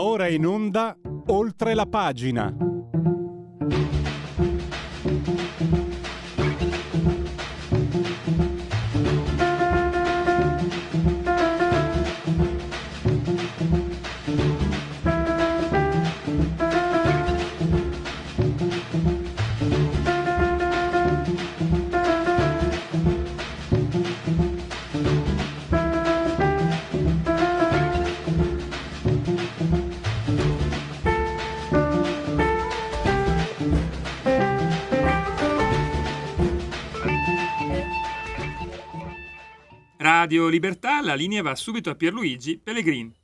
Ora in onda oltre la pagina. Radio Libertà, la linea va subito a Pierluigi Pellegrini.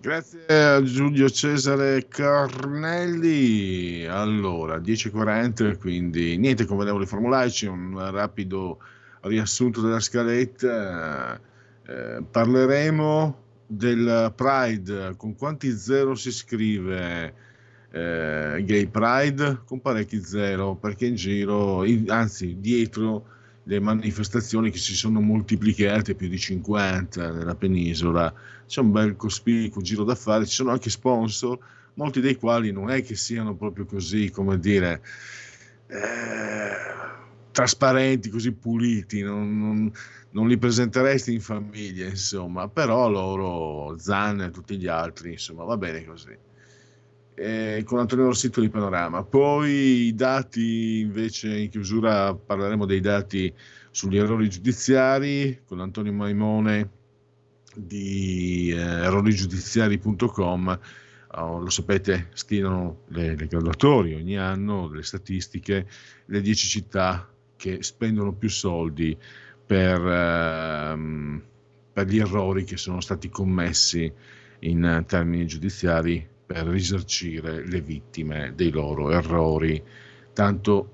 Grazie a Giulio Cesare Carnelli. Allora, 10.40, quindi niente convenevoli formulaici, un rapido riassunto della scaletta. Eh, parleremo del Pride, con quanti zero si scrive eh, Gay Pride? Con parecchi zero, perché in giro, anzi dietro le manifestazioni che si sono moltiplicate più di 50 nella penisola, c'è un bel cospicuo giro d'affari, ci sono anche sponsor, molti dei quali non è che siano proprio così, come dire, eh, trasparenti, così puliti, non, non, non, li presenteresti in famiglia, insomma, però loro, Zan e tutti gli altri, insomma, va bene così eh, con Antonio Rossito di Panorama. Poi i dati, invece, in chiusura parleremo dei dati sugli errori giudiziari con Antonio Maimone di eh, errorigiudiziari.com. Oh, lo sapete, stilano le, le graduatorie ogni anno, le statistiche, le 10 città che spendono più soldi per, ehm, per gli errori che sono stati commessi in termini giudiziari per risarcire le vittime dei loro errori. Tanto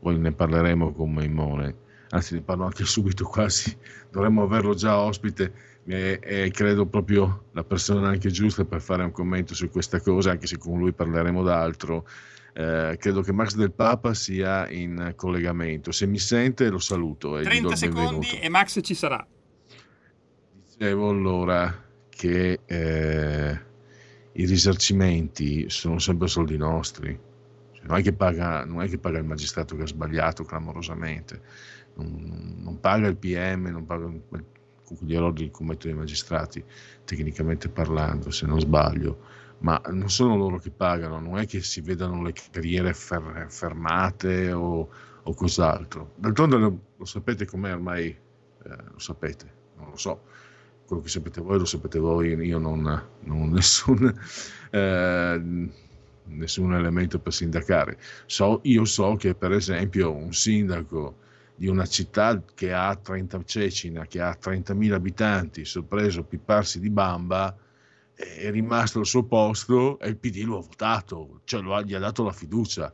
poi ne parleremo con Maimone, anzi ne parlo anche subito quasi, dovremmo averlo già ospite e, e, credo proprio la persona anche giusta per fare un commento su questa cosa, anche se con lui parleremo d'altro. Eh, credo che Max del Papa sia in collegamento. Se mi sente lo saluto. E 30 secondi e Max ci sarà. Dicevo allora che eh, i risarcimenti sono sempre soldi nostri. Cioè, non, è paga, non, è che paga, il magistrato che ha sbagliato clamorosamente, non, non paga il PM, non paga gli errori che commettono i magistrati, tecnicamente parlando, se non sbaglio, ma non sono loro che pagano, non è che si vedano le carriere fer- fermate o, o, cos'altro. D'altronde lo, lo sapete com'è ormai, eh, lo sapete, non lo so quello che sapete voi lo sapete voi, io non, non ho nessun, eh, nessun elemento per sindacare. So, io so che per esempio un sindaco di una città che ha 30 Cecina, che ha 30.000 abitanti, sorpreso pipparsi di bamba, è rimasto al suo posto e il PD lo ha votato, cioè ha, gli ha dato la fiducia.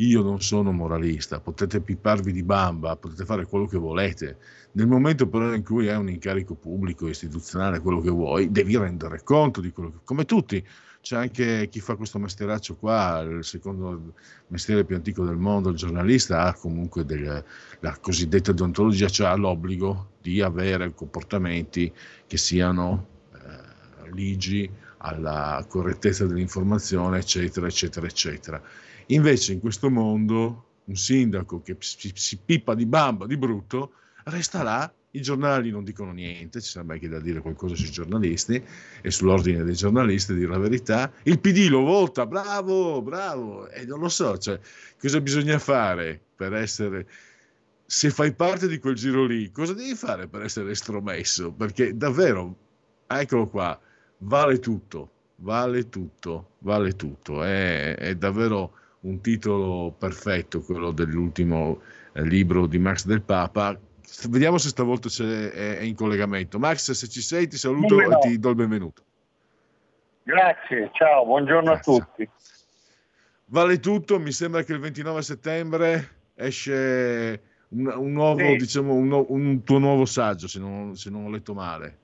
Io non sono moralista, potete pipparvi di bamba, potete fare quello che volete. Nel momento però in cui hai un incarico pubblico, istituzionale, quello che vuoi, devi rendere conto di quello che... come tutti. C'è anche chi fa questo mestieraccio qua, il secondo mestiere più antico del mondo, il giornalista, ha comunque delle, la cosiddetta deontologia, cioè ha l'obbligo di avere comportamenti che siano eh, ligi alla correttezza dell'informazione, eccetera, eccetera, eccetera. Invece in questo mondo un sindaco che si, si pippa di bamba, di brutto, resta là, i giornali non dicono niente, ci sarebbe anche da dire qualcosa sui giornalisti e sull'ordine dei giornalisti, dire la verità. Il PD lo vota, bravo, bravo, e non lo so, cioè, cosa bisogna fare per essere... Se fai parte di quel giro lì, cosa devi fare per essere estromesso? Perché davvero, eccolo qua, vale tutto, vale tutto, vale tutto. È, è davvero un titolo perfetto, quello dell'ultimo eh, libro di Max del Papa. Vediamo se stavolta è, in collegamento. Max, se ci sei, ti saluto e ti do il benvenuto. Grazie, ciao, buongiorno Grazie. a tutti. Vale tutto, mi sembra che il 29 settembre esce un, un nuovo, sì. diciamo, un, un, tuo nuovo saggio, se non, se non ho letto male.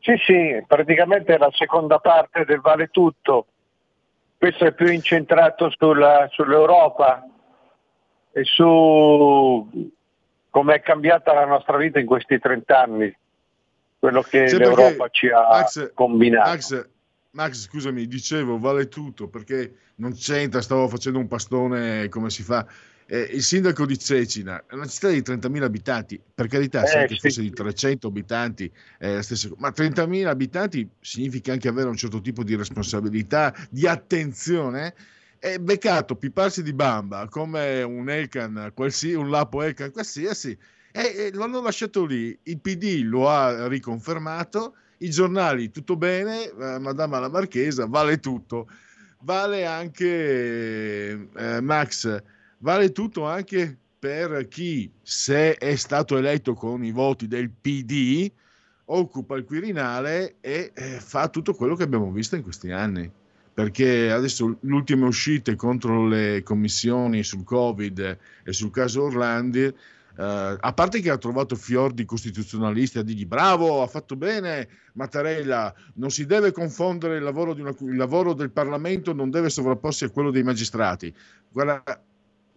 Sì, sì, praticamente è la seconda parte del Vale Tutto, questo è più incentrato sulla, sull'Europa e su come è cambiata la nostra vita in questi 30 anni. quello che Sempre l'Europa ci ha Max, combinato. Max, Max, scusami, dicevo, vale tutto perché non c'entra, stavo facendo un pastone come si fa. Eh, il sindaco di Cecina è una città di 30.000 abitanti, per carità, eh, se anche sì. fosse di 300 abitanti, cosa, ma 30.000 abitanti significa anche avere un certo tipo di responsabilità, di attenzione. È beccato piparsi di bamba come un Elkan, un Lapo Elkan qualsiasi, e, lo hanno lasciato lì. Il PD lo ha riconfermato, i giornali tutto bene, eh, Madama la Marchesa, vale tutto. Vale anche, eh, Max, vale tutto anche per chi, se è stato eletto con i voti del PD, occupa il Quirinale e eh, fa tutto quello che abbiamo visto in questi anni. Perché adesso le ultime uscite contro le commissioni sul Covid e sul caso Orlandi Uh, a parte che ha trovato fior di costituzionalisti a dirgli bravo, ha fatto bene Mattarella, non si deve confondere il lavoro, una, il lavoro del Parlamento, non deve sovrapporsi a quello dei magistrati. Guarda,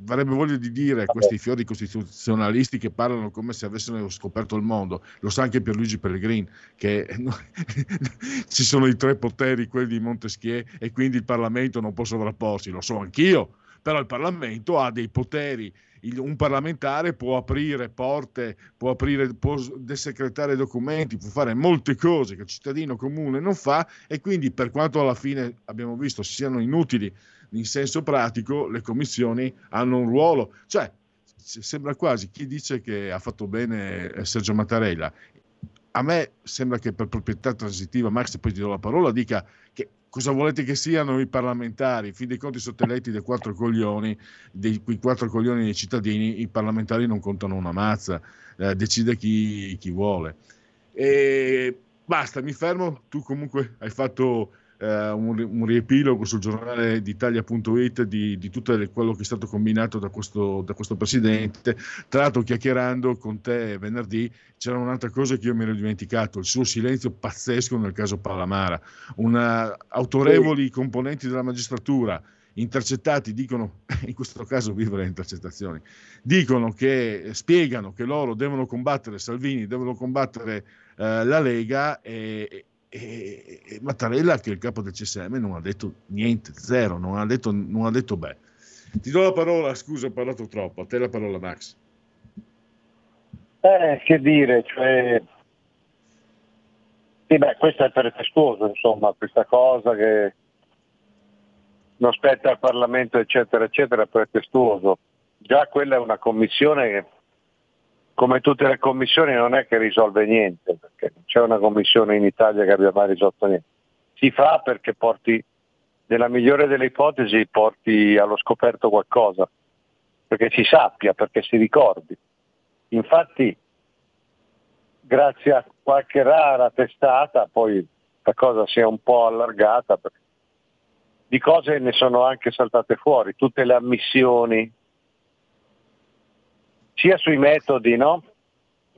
avrebbe voglia di dire a questi fiori costituzionalisti che parlano come se avessero scoperto il mondo, lo sa anche Pierluigi Pellegrin, che ci sono i tre poteri, quelli di Montesquieu, e quindi il Parlamento non può sovrapporsi, lo so anch'io, però il Parlamento ha dei poteri. Il, un parlamentare può aprire porte, può, aprire, può desecretare documenti, può fare molte cose che il cittadino comune non fa e quindi per quanto alla fine abbiamo visto siano inutili in senso pratico, le commissioni hanno un ruolo. Cioè, sembra quasi chi dice che ha fatto bene eh, Sergio Mattarella. A me sembra che per proprietà transitiva, Max, poi ti do la parola, dica che cosa volete che siano i parlamentari? In fin dei conti sono eletti dei quattro coglioni, dei quei quattro coglioni dei cittadini, i parlamentari non contano una mazza, eh, decide chi, chi vuole. E basta, mi fermo, tu comunque hai fatto eh, un, un, riepilogo sul giornale d'Italia.it di, di tutto quello che è stato combinato da questo, da questo presidente. Tra l'altro, chiacchierando con te venerdì, c'era un'altra cosa che io mi ero dimenticato: il suo silenzio pazzesco nel caso Palamara. Una, autorevoli componenti della magistratura intercettati dicono, in questo caso vive le intercettazioni, dicono che spiegano che loro devono combattere Salvini, devono combattere eh, la Lega e, e, e, Mattarella, che è il capo del CSM, non ha detto niente, zero, non ha detto, non ha detto beh. Ti do la parola, scusa, ho parlato troppo, a te la parola Max. Eh, che dire, cioè... Sì, beh, questo è pretestuoso, insomma, questa cosa che non spetta al Parlamento, eccetera, eccetera, è pretestuoso. Già quella è una commissione che come tutte le commissioni non è che risolve niente, perché non c'è una commissione in Italia che abbia mai risolto niente. Si fa perché porti, nella migliore delle ipotesi, porti allo scoperto qualcosa, perché si sappia, perché si ricordi. Infatti, grazie a qualche rara testata, poi la cosa si è un po' allargata, di cose ne sono anche saltate fuori, tutte le ammissioni, sia sui metodi, no?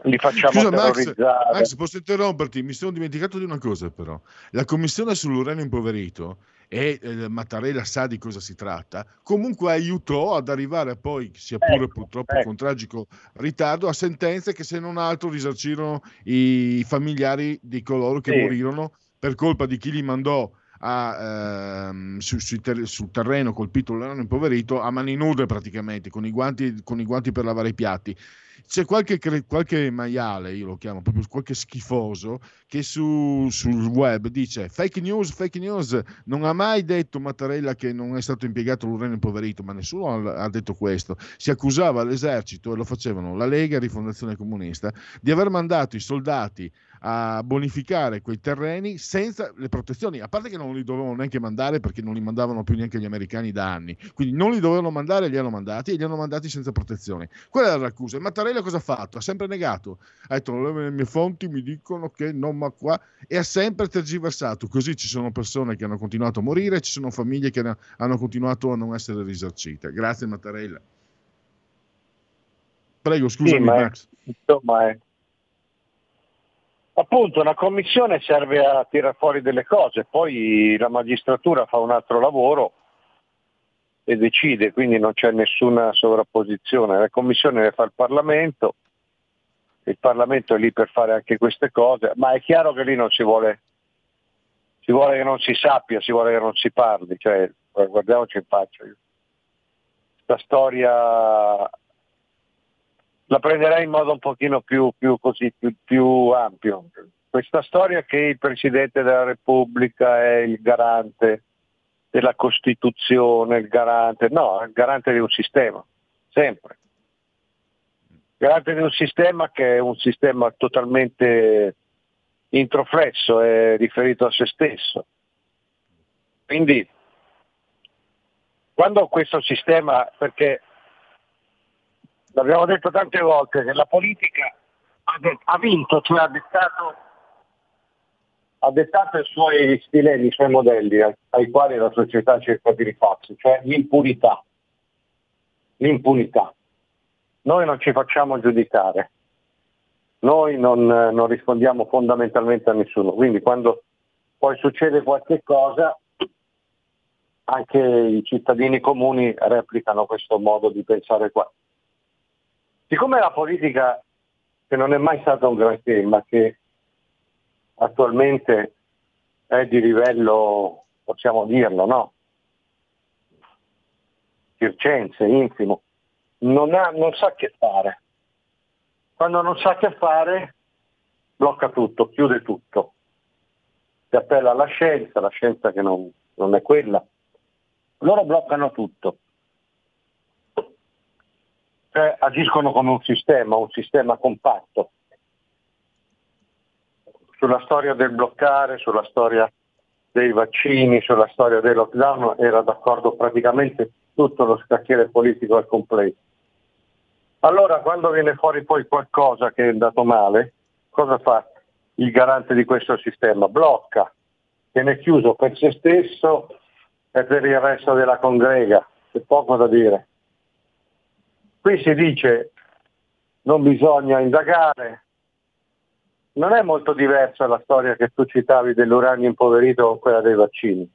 Li facciamo Scusa, Max, Max, posso interromperti? Mi sono dimenticato di una cosa però. La commissione sull'uranio impoverito e eh, Mattarella sa di cosa si tratta, comunque aiutò ad arrivare poi, sia pure ecco, purtroppo ecco. con tragico ritardo, a sentenze che se non altro risarcirono i familiari di coloro che sì. morirono per colpa di chi li mandò a, ehm, su, su ter- sul terreno colpito l'uranio impoverito a mani nude praticamente, con i guanti, con i guanti per lavare i piatti c'è qualche, qualche, maiale, io lo chiamo proprio qualche schifoso, che su, sul web dice fake news, fake news, non ha mai detto Mattarella che non è stato impiegato l'uranio impoverito, ma nessuno ha, ha detto questo. Si accusava l'esercito, e lo facevano la Lega e Rifondazione Comunista, di aver mandato i soldati a bonificare quei terreni senza le protezioni, a parte che non li dovevano neanche mandare perché non li mandavano più neanche gli americani da anni, quindi non li dovevano mandare, li hanno mandati e li hanno mandati senza protezioni. Quella era l'accusa. E Mattarella cosa ha fatto? Ha sempre negato, ha detto le mie fonti mi dicono che non, ma qua, e ha sempre tergiversato. Così ci sono persone che hanno continuato a morire, ci sono famiglie che hanno continuato a non essere risarcite. Grazie Mattarella. Prego, scusami sì, Max. Insomma, è Appunto, una commissione serve a tirare fuori delle cose, poi la magistratura fa un altro lavoro e decide, quindi non c'è nessuna sovrapposizione. La commissione le fa il Parlamento il Parlamento è lì per fare anche queste cose, ma è chiaro che lì non si vuole, si vuole che non si sappia, si vuole che non si parli, cioè, guardiamoci in faccia. La storia la prenderei in modo un pochino più, più, così, più, più ampio. Questa storia che il Presidente della Repubblica è il garante della Costituzione, il garante, no, il garante di un sistema, sempre garante di un sistema che è un sistema totalmente introflesso, è riferito a se stesso. Quindi quando questo sistema, perché l'abbiamo detto tante volte, che la politica ha, vinto, cioè ha dettato, ha dettato i suoi stilemi, i suoi modelli ai, quali la società cerca di rifarsi, cioè l'impunità. L'impunità. Noi non ci facciamo giudicare, noi non, non rispondiamo fondamentalmente a nessuno, quindi quando poi succede qualche cosa anche i cittadini comuni replicano questo modo di pensare qua. Siccome la politica, che non è mai stata un gran tema, che attualmente è di livello, possiamo dirlo, no? Circense, infimo, non, ha, non sa che fare. Quando non sa che fare, blocca tutto, chiude tutto. Si appella alla scienza, la scienza che non, non è quella. Loro bloccano tutto. Cioè, agiscono come un sistema, un sistema compatto. Sulla storia del bloccare, sulla storia dei vaccini, sulla storia dei lockdown era d'accordo praticamente tutto lo scacchiere politico al completo. Allora quando viene fuori poi qualcosa che è andato male, cosa fa il garante di questo sistema? Blocca, viene chiuso per se stesso e per il resto della congrega, c'è poco da dire. Qui si dice non bisogna indagare, non è molto diversa la storia che tu citavi dell'uranio impoverito con quella dei vaccini.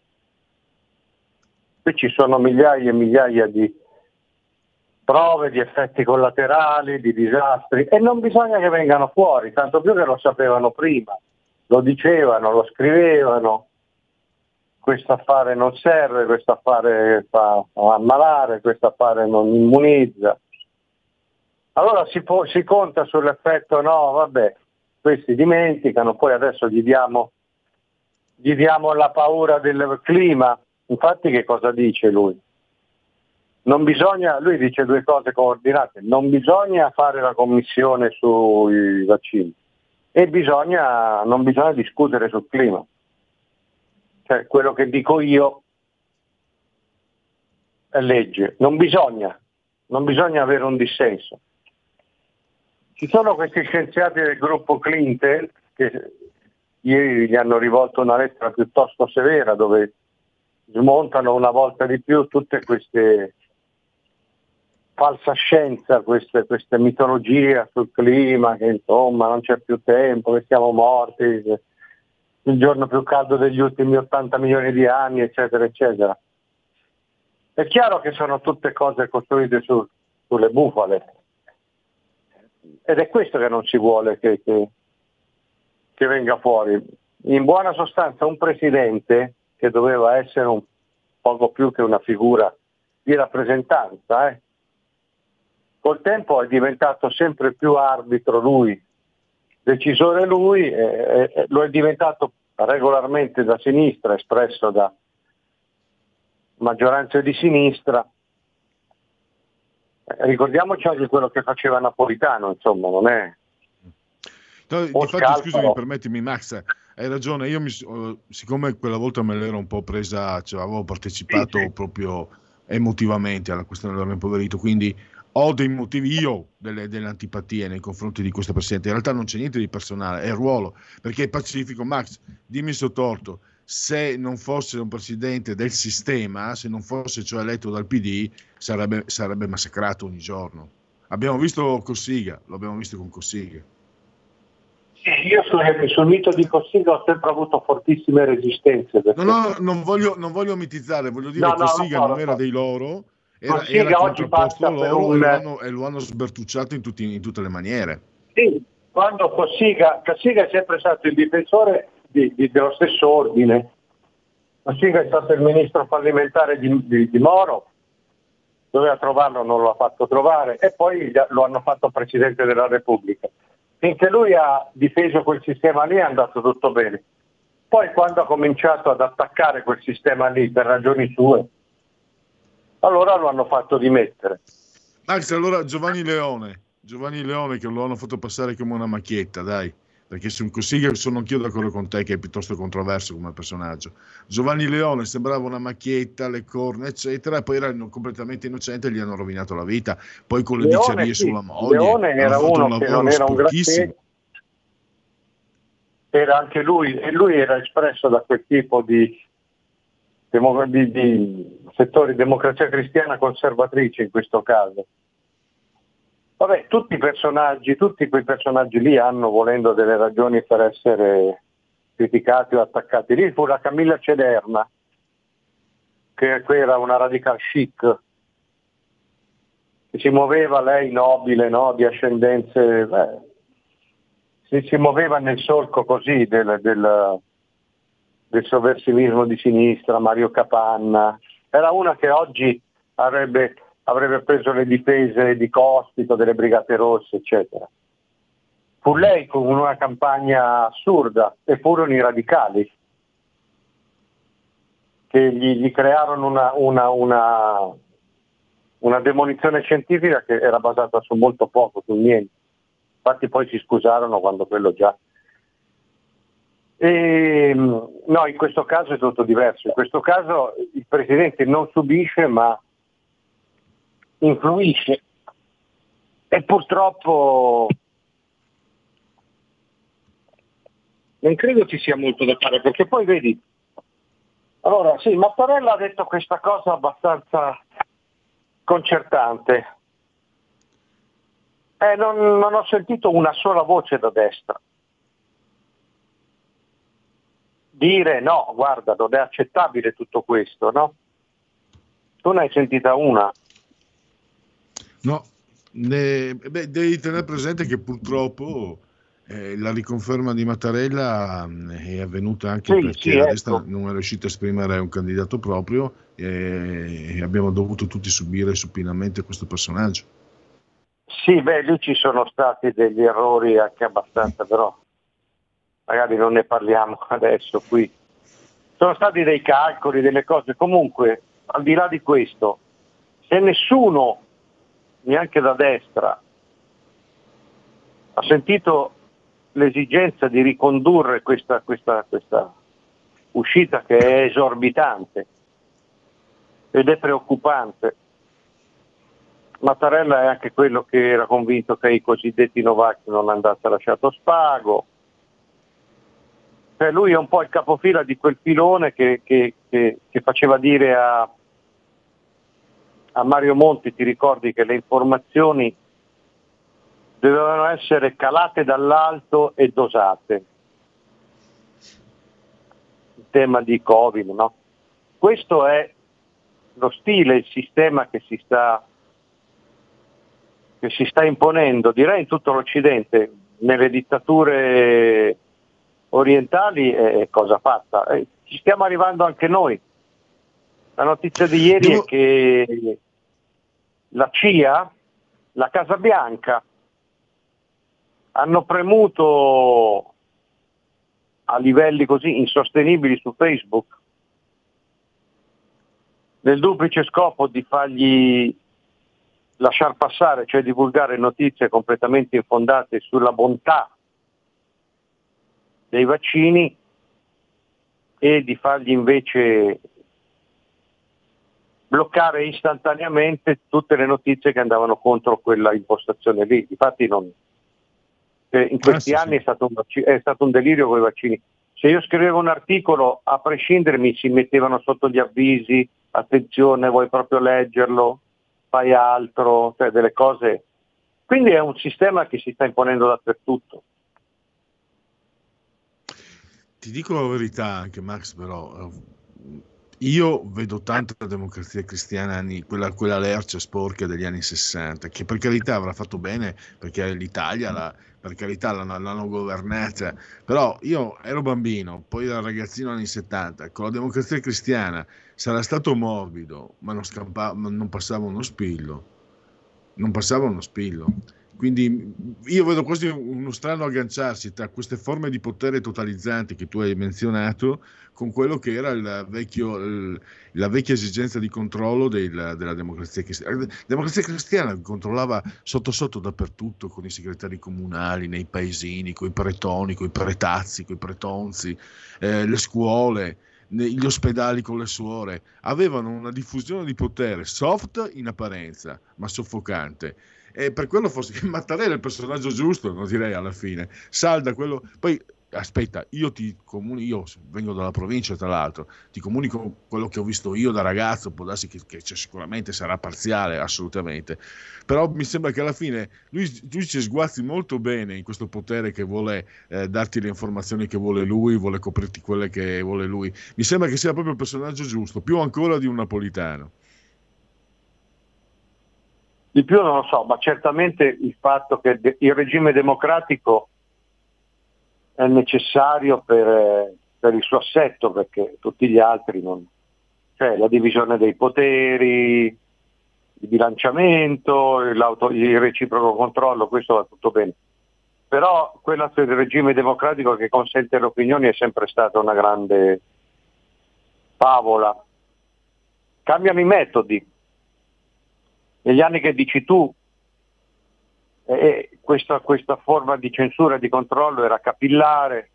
Qui ci sono migliaia e migliaia di prove di effetti collaterali, di disastri e non bisogna che vengano fuori, tanto più che lo sapevano prima, lo dicevano, lo scrivevano, questo affare non serve, questo affare fa ammalare, questo affare non immunizza. Allora si, può, si conta sull'effetto no, vabbè, questi dimenticano, poi adesso gli diamo, gli diamo la paura del clima. Infatti che cosa dice lui? bisogna, lui dice due cose coordinate, non bisogna fare la commissione sui vaccini e bisogna, non bisogna discutere sul clima. Cioè quello che dico io è legge, non bisogna, non bisogna avere un dissenso. Ci sono questi scienziati del gruppo Clinton che ieri gli hanno rivolto una lettera piuttosto severa dove smontano una volta di più tutte queste falsa scienza, queste, queste mitologie sul clima, che insomma non c'è più tempo, che siamo morti, il giorno più caldo degli ultimi 80 milioni di anni, eccetera, eccetera. È chiaro che sono tutte cose costruite su, sulle bufale ed è questo che non si vuole che, che, che venga fuori. In buona sostanza un presidente che doveva essere un poco più che una figura di rappresentanza, eh, col tempo è diventato sempre più arbitro lui, decisore lui, e, e, lo è diventato regolarmente da sinistra, espresso da maggioranze di sinistra. Eh, ricordiamoci anche quello che faceva Napolitano, insomma, non è... No, infatti, scusami, permettimi Max, hai ragione, io mi, siccome quella volta me l'ero un po' presa, cioè avevo partecipato sì, sì. proprio emotivamente alla questione dell'impoverito, quindi ho dei motivi io delle, delle, antipatie nei confronti di questo presidente. In realtà non c'è niente di personale, è il ruolo, perché è pacifico. Max, dimmi se ho torto, se non fosse un presidente del sistema, se non fosse cioè eletto dal PD, sarebbe, sarebbe massacrato ogni giorno. Abbiamo visto Cossiga, lo abbiamo visto con Cossiga. Io sul, mito di Cossiga ho sempre avuto fortissime resistenze. No, no, non voglio, non voglio mitizzare, voglio dire che no, Cossiga no, non era dei loro era, era oggi passa loro un... e, lo hanno, e lo hanno sbertucciato in, tutti, in, tutte le maniere. Sì, quando Cossiga, Cossiga è sempre stato il difensore di, di, dello stesso ordine. Cossiga è stato il ministro fallimentare di, di, di Moro, doveva trovarlo, non lo ha fatto trovare e poi lo hanno fatto Presidente della Repubblica. Finché lui ha difeso quel sistema lì è andato tutto bene. Poi quando ha cominciato ad attaccare quel sistema lì per ragioni sue, allora lo hanno fatto dimettere. Max, allora Giovanni Leone, Giovanni Leone che lo hanno fatto passare come una macchietta, dai perché su Cossiga sono anch'io d'accordo con te che è piuttosto controverso come personaggio. Giovanni Leone sembrava una macchietta, le corna, eccetera, poi era completamente innocente e gli hanno rovinato la vita. Poi con le Leone, dicerie sì. sulla moglie. Leone era uno un che non era un grazie, era anche lui, e lui era espresso da quel tipo di, di, di settori democrazia cristiana conservatrice in questo caso Vabbè, tutti i personaggi, tutti quei personaggi lì hanno, volendo, delle ragioni per essere criticati o attaccati. Lì fu la Camilla Cederna, che era una radical chic, che si muoveva lei nobile, no? di ascendenze, beh, si, si, muoveva nel solco così del, del, del sovversivismo di sinistra, Mario Capanna. Era una che oggi avrebbe avrebbe preso le difese di Cospito, delle Brigate Rosse, eccetera. Fu lei con una campagna assurda e furono i radicali che gli, gli crearono una, una, una, una, demolizione scientifica che era basata su molto poco, su niente. Infatti poi si scusarono quando quello già... E, no, in questo caso è tutto diverso. In questo caso il Presidente non subisce ma influisce. E purtroppo non credo ci sia molto da fare perché poi vedi allora sì Mattarella ha detto questa cosa abbastanza concertante. Eh, non, non ho sentito una sola voce da destra. Dire no guarda non è accettabile tutto questo no? Tu ne hai sentita una No, ne, beh, devi tenere presente che purtroppo eh, la riconferma di Mattarella mm, è avvenuta anche sì, perché sì, la destra ecco. non è riuscita a esprimere un candidato proprio e abbiamo dovuto tutti subire supinamente questo personaggio. Sì, beh, lì ci sono stati degli errori anche abbastanza, però magari non ne parliamo adesso qui. Sono stati dei calcoli, delle cose. Comunque, al di là di questo, se nessuno neanche da destra, ha sentito l'esigenza di ricondurre questa, questa, questa uscita che è esorbitante ed è preoccupante. Mattarella è anche quello che era convinto che i cosiddetti Novax non andasse lasciato spago. Cioè lui è un po' il capofila di quel filone che, che, che, che faceva dire a, a Mario Monti ti ricordi che le informazioni dovevano essere calate dall'alto e dosate. Il tema di Covid, no? Questo è lo stile, il sistema che si sta, che si sta imponendo, direi in tutto l'Occidente, nelle dittature orientali è cosa fatta. Eh, ci stiamo arrivando anche noi. La notizia di ieri è che la CIA, la Casa Bianca, hanno premuto a livelli così insostenibili su Facebook nel duplice scopo di fargli lasciar passare, cioè divulgare notizie completamente infondate sulla bontà dei vaccini e di fargli invece bloccare istantaneamente tutte le notizie che andavano contro quella impostazione lì. Infatti non, eh, in questi ah, anni sì. È, stato un, è, stato un, delirio con i vaccini. Se io scrivevo un articolo, a prescindere mi si mettevano sotto gli avvisi, attenzione, vuoi proprio leggerlo, fai altro, cioè delle cose. Quindi è un sistema che si sta imponendo dappertutto. Ti dico la verità anche Max, però io vedo tanta democrazia cristiana, quella, quella lercia sporca degli anni 60, che per carità avrà fatto bene perché l'Italia, la, per carità l'hanno, l'hanno, governata, però io ero bambino, poi da ragazzino anni 70, con la democrazia cristiana sarà stato morbido, ma non, scampa, non passava uno spillo, non passava uno spillo. Quindi io vedo quasi uno strano agganciarsi tra queste forme di potere totalizzanti che tu hai menzionato con quello che era vecchio, la vecchia esigenza di controllo del, della democrazia cristiana. La democrazia cristiana controllava sotto sotto dappertutto con i segretari comunali, nei paesini, con i pretoni, con i pretazzi, con i pretonzi, eh, le scuole gli ospedali con le suore, avevano una diffusione di potere soft in apparenza, ma soffocante. E per quello forse Mattarella è il personaggio giusto, non direi alla fine. Salda quello. Poi aspetta, io ti comunico, io vengo dalla provincia tra l'altro, ti comunico quello che ho visto io da ragazzo, può darsi che, che sicuramente sarà parziale, assolutamente, però mi sembra che alla fine lui, lui ci sguazzi molto bene in questo potere che vuole eh, darti le informazioni che vuole lui, vuole coprirti quelle che vuole lui, mi sembra che sia proprio il personaggio giusto, più ancora di un napolitano. Di più non lo so, ma certamente il fatto che il regime democratico è necessario per, per, il suo assetto, perché tutti gli altri non... cioè la divisione dei poteri, il bilanciamento, il reciproco controllo, questo va tutto bene. Però quella del regime democratico che consente le opinioni è sempre stata una grande favola. Cambiano i metodi. Negli anni che dici tu, e questa, questa forma di censura e di controllo era capillare,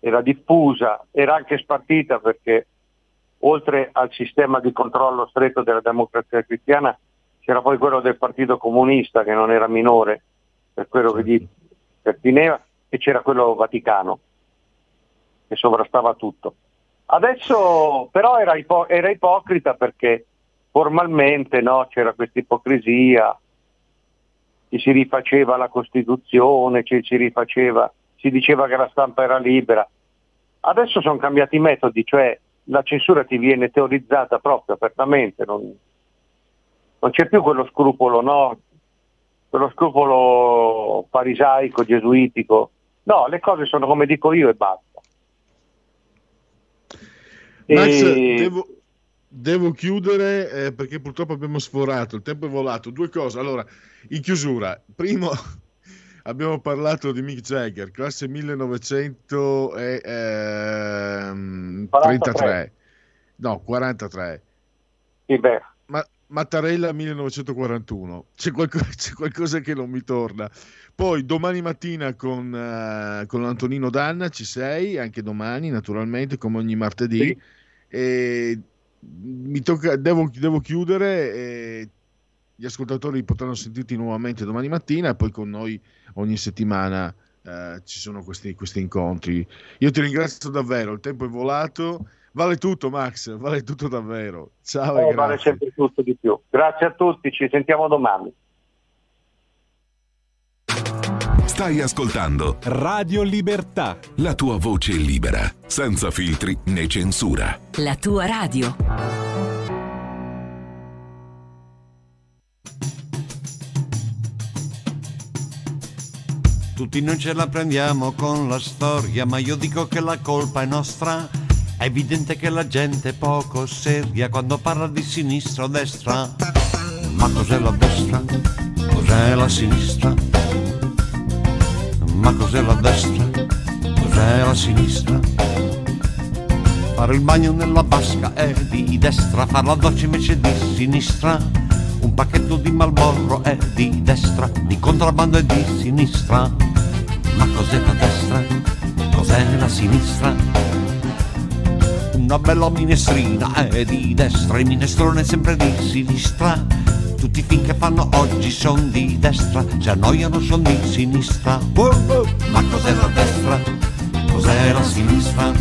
era diffusa, era anche spartita perché oltre al sistema di controllo stretto della democrazia cristiana c'era poi quello del Partito Comunista che non era minore per quello che gli pertineva e c'era quello Vaticano che sovrastava tutto. Adesso però era, ipo- era ipocrita perché formalmente no, c'era questa ipocrisia, ci si rifaceva la Costituzione, ci si rifaceva, si diceva che la stampa era libera. Adesso sono cambiati i metodi, cioè la censura ti viene teorizzata proprio apertamente, non, non c'è più quello scrupolo, no? quello scrupolo farisaico, gesuitico. No, le cose sono come dico io e basta. Max, e... devo, devo chiudere eh, perché purtroppo abbiamo sforato, il tempo è volato. Due cose. Allora, in chiusura, primo abbiamo parlato di Mick Jagger, classe 1933. Ehm, no, 43. Sì, Ma, Mattarella 1941. C'è qualcosa, c'è qualcosa, che non mi torna. Poi domani mattina con, uh, con Antonino Danna ci sei, anche domani naturalmente, come ogni martedì. Sì. E tocca, devo, devo chiudere. E gli ascoltatori potranno sentirti nuovamente domani mattina e poi con noi ogni settimana eh, ci sono questi, questi, incontri. Io ti ringrazio davvero, il tempo è volato. Vale tutto Max, vale tutto davvero. Ciao. Eh, vale sempre tutto di più. Grazie a tutti, ci sentiamo domani. Stai ascoltando Radio Libertà. La tua voce libera, senza filtri né censura. La tua radio. Tutti noi ce la prendiamo con la storia, ma io dico che la colpa è nostra. È evidente che la gente è poco seria quando parla di sinistra o destra. Ma cos'è la destra? Cos'è la sinistra? Ma cos'è la destra? Cos'è la sinistra? Fare il bagno nella vasca è di destra, fare la doccia invece di sinistra. Un pacchetto di Malborro è di destra, di contrabbando è di sinistra. Ma cos'è la destra? Cos'è la sinistra? Una bella minestrina è di destra, il minestrone è sempre di sinistra tutti i film che fanno oggi sono di destra, si annoiano sono di sinistra. Ma cos'è la destra? Cos'è la sinistra?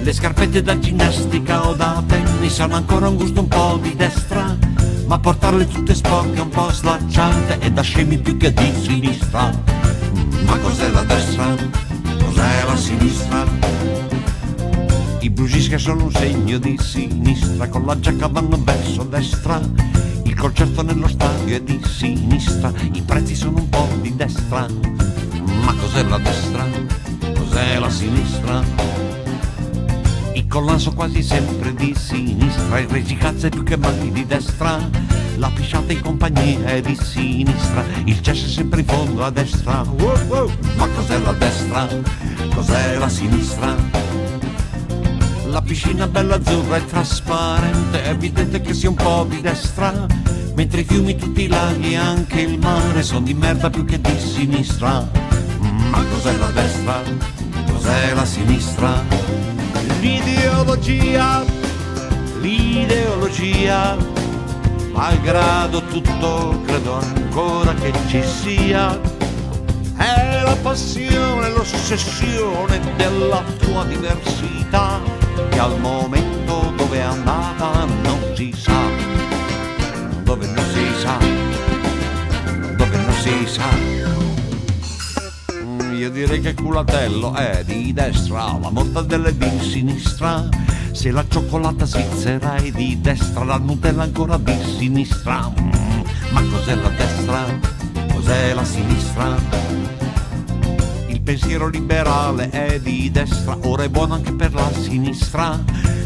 Le scarpette da ginnastica o da tennis hanno ancora un gusto un po' di destra, ma portarle tutte sporche un po' slacciante è da scemi più che di sinistra. Ma cos'è la destra? Cos'è la sinistra? I bluesisca sono un segno di sinistra, con la giacca vanno verso destra. Il concerto nello stadio è di sinistra, i prezzi sono un po' di destra. Ma cos'è la destra? Cos'è la sinistra? Il collanso quasi sempre di sinistra, il regicazzo è più che mai di destra. La pisciata in compagnia è di sinistra, il cesso è sempre in fondo a destra. Ma cos'è la destra? Cos'è la sinistra? La piscina bella azzurra e trasparente, è evidente che sia un po' di destra. Mentre i fiumi, tutti i laghi e anche il mare sono di merda più che di sinistra. Ma cos'è la destra? Cos'è la sinistra? L'ideologia, l'ideologia, malgrado tutto credo ancora che ci sia. È la passione, l'ossessione della tua diversità, che al momento dove è andata non si sa, dove non si sa, dove non si sa. Mm, Io direi che culatello è di destra, la mortadella è di sinistra. Se la cioccolata svizzera è di destra, la Nutella ancora di sinistra. Mm, Ma cos'è la destra? Cos'è la sinistra? Pensiero liberale è di destra, ora è buono anche per la sinistra.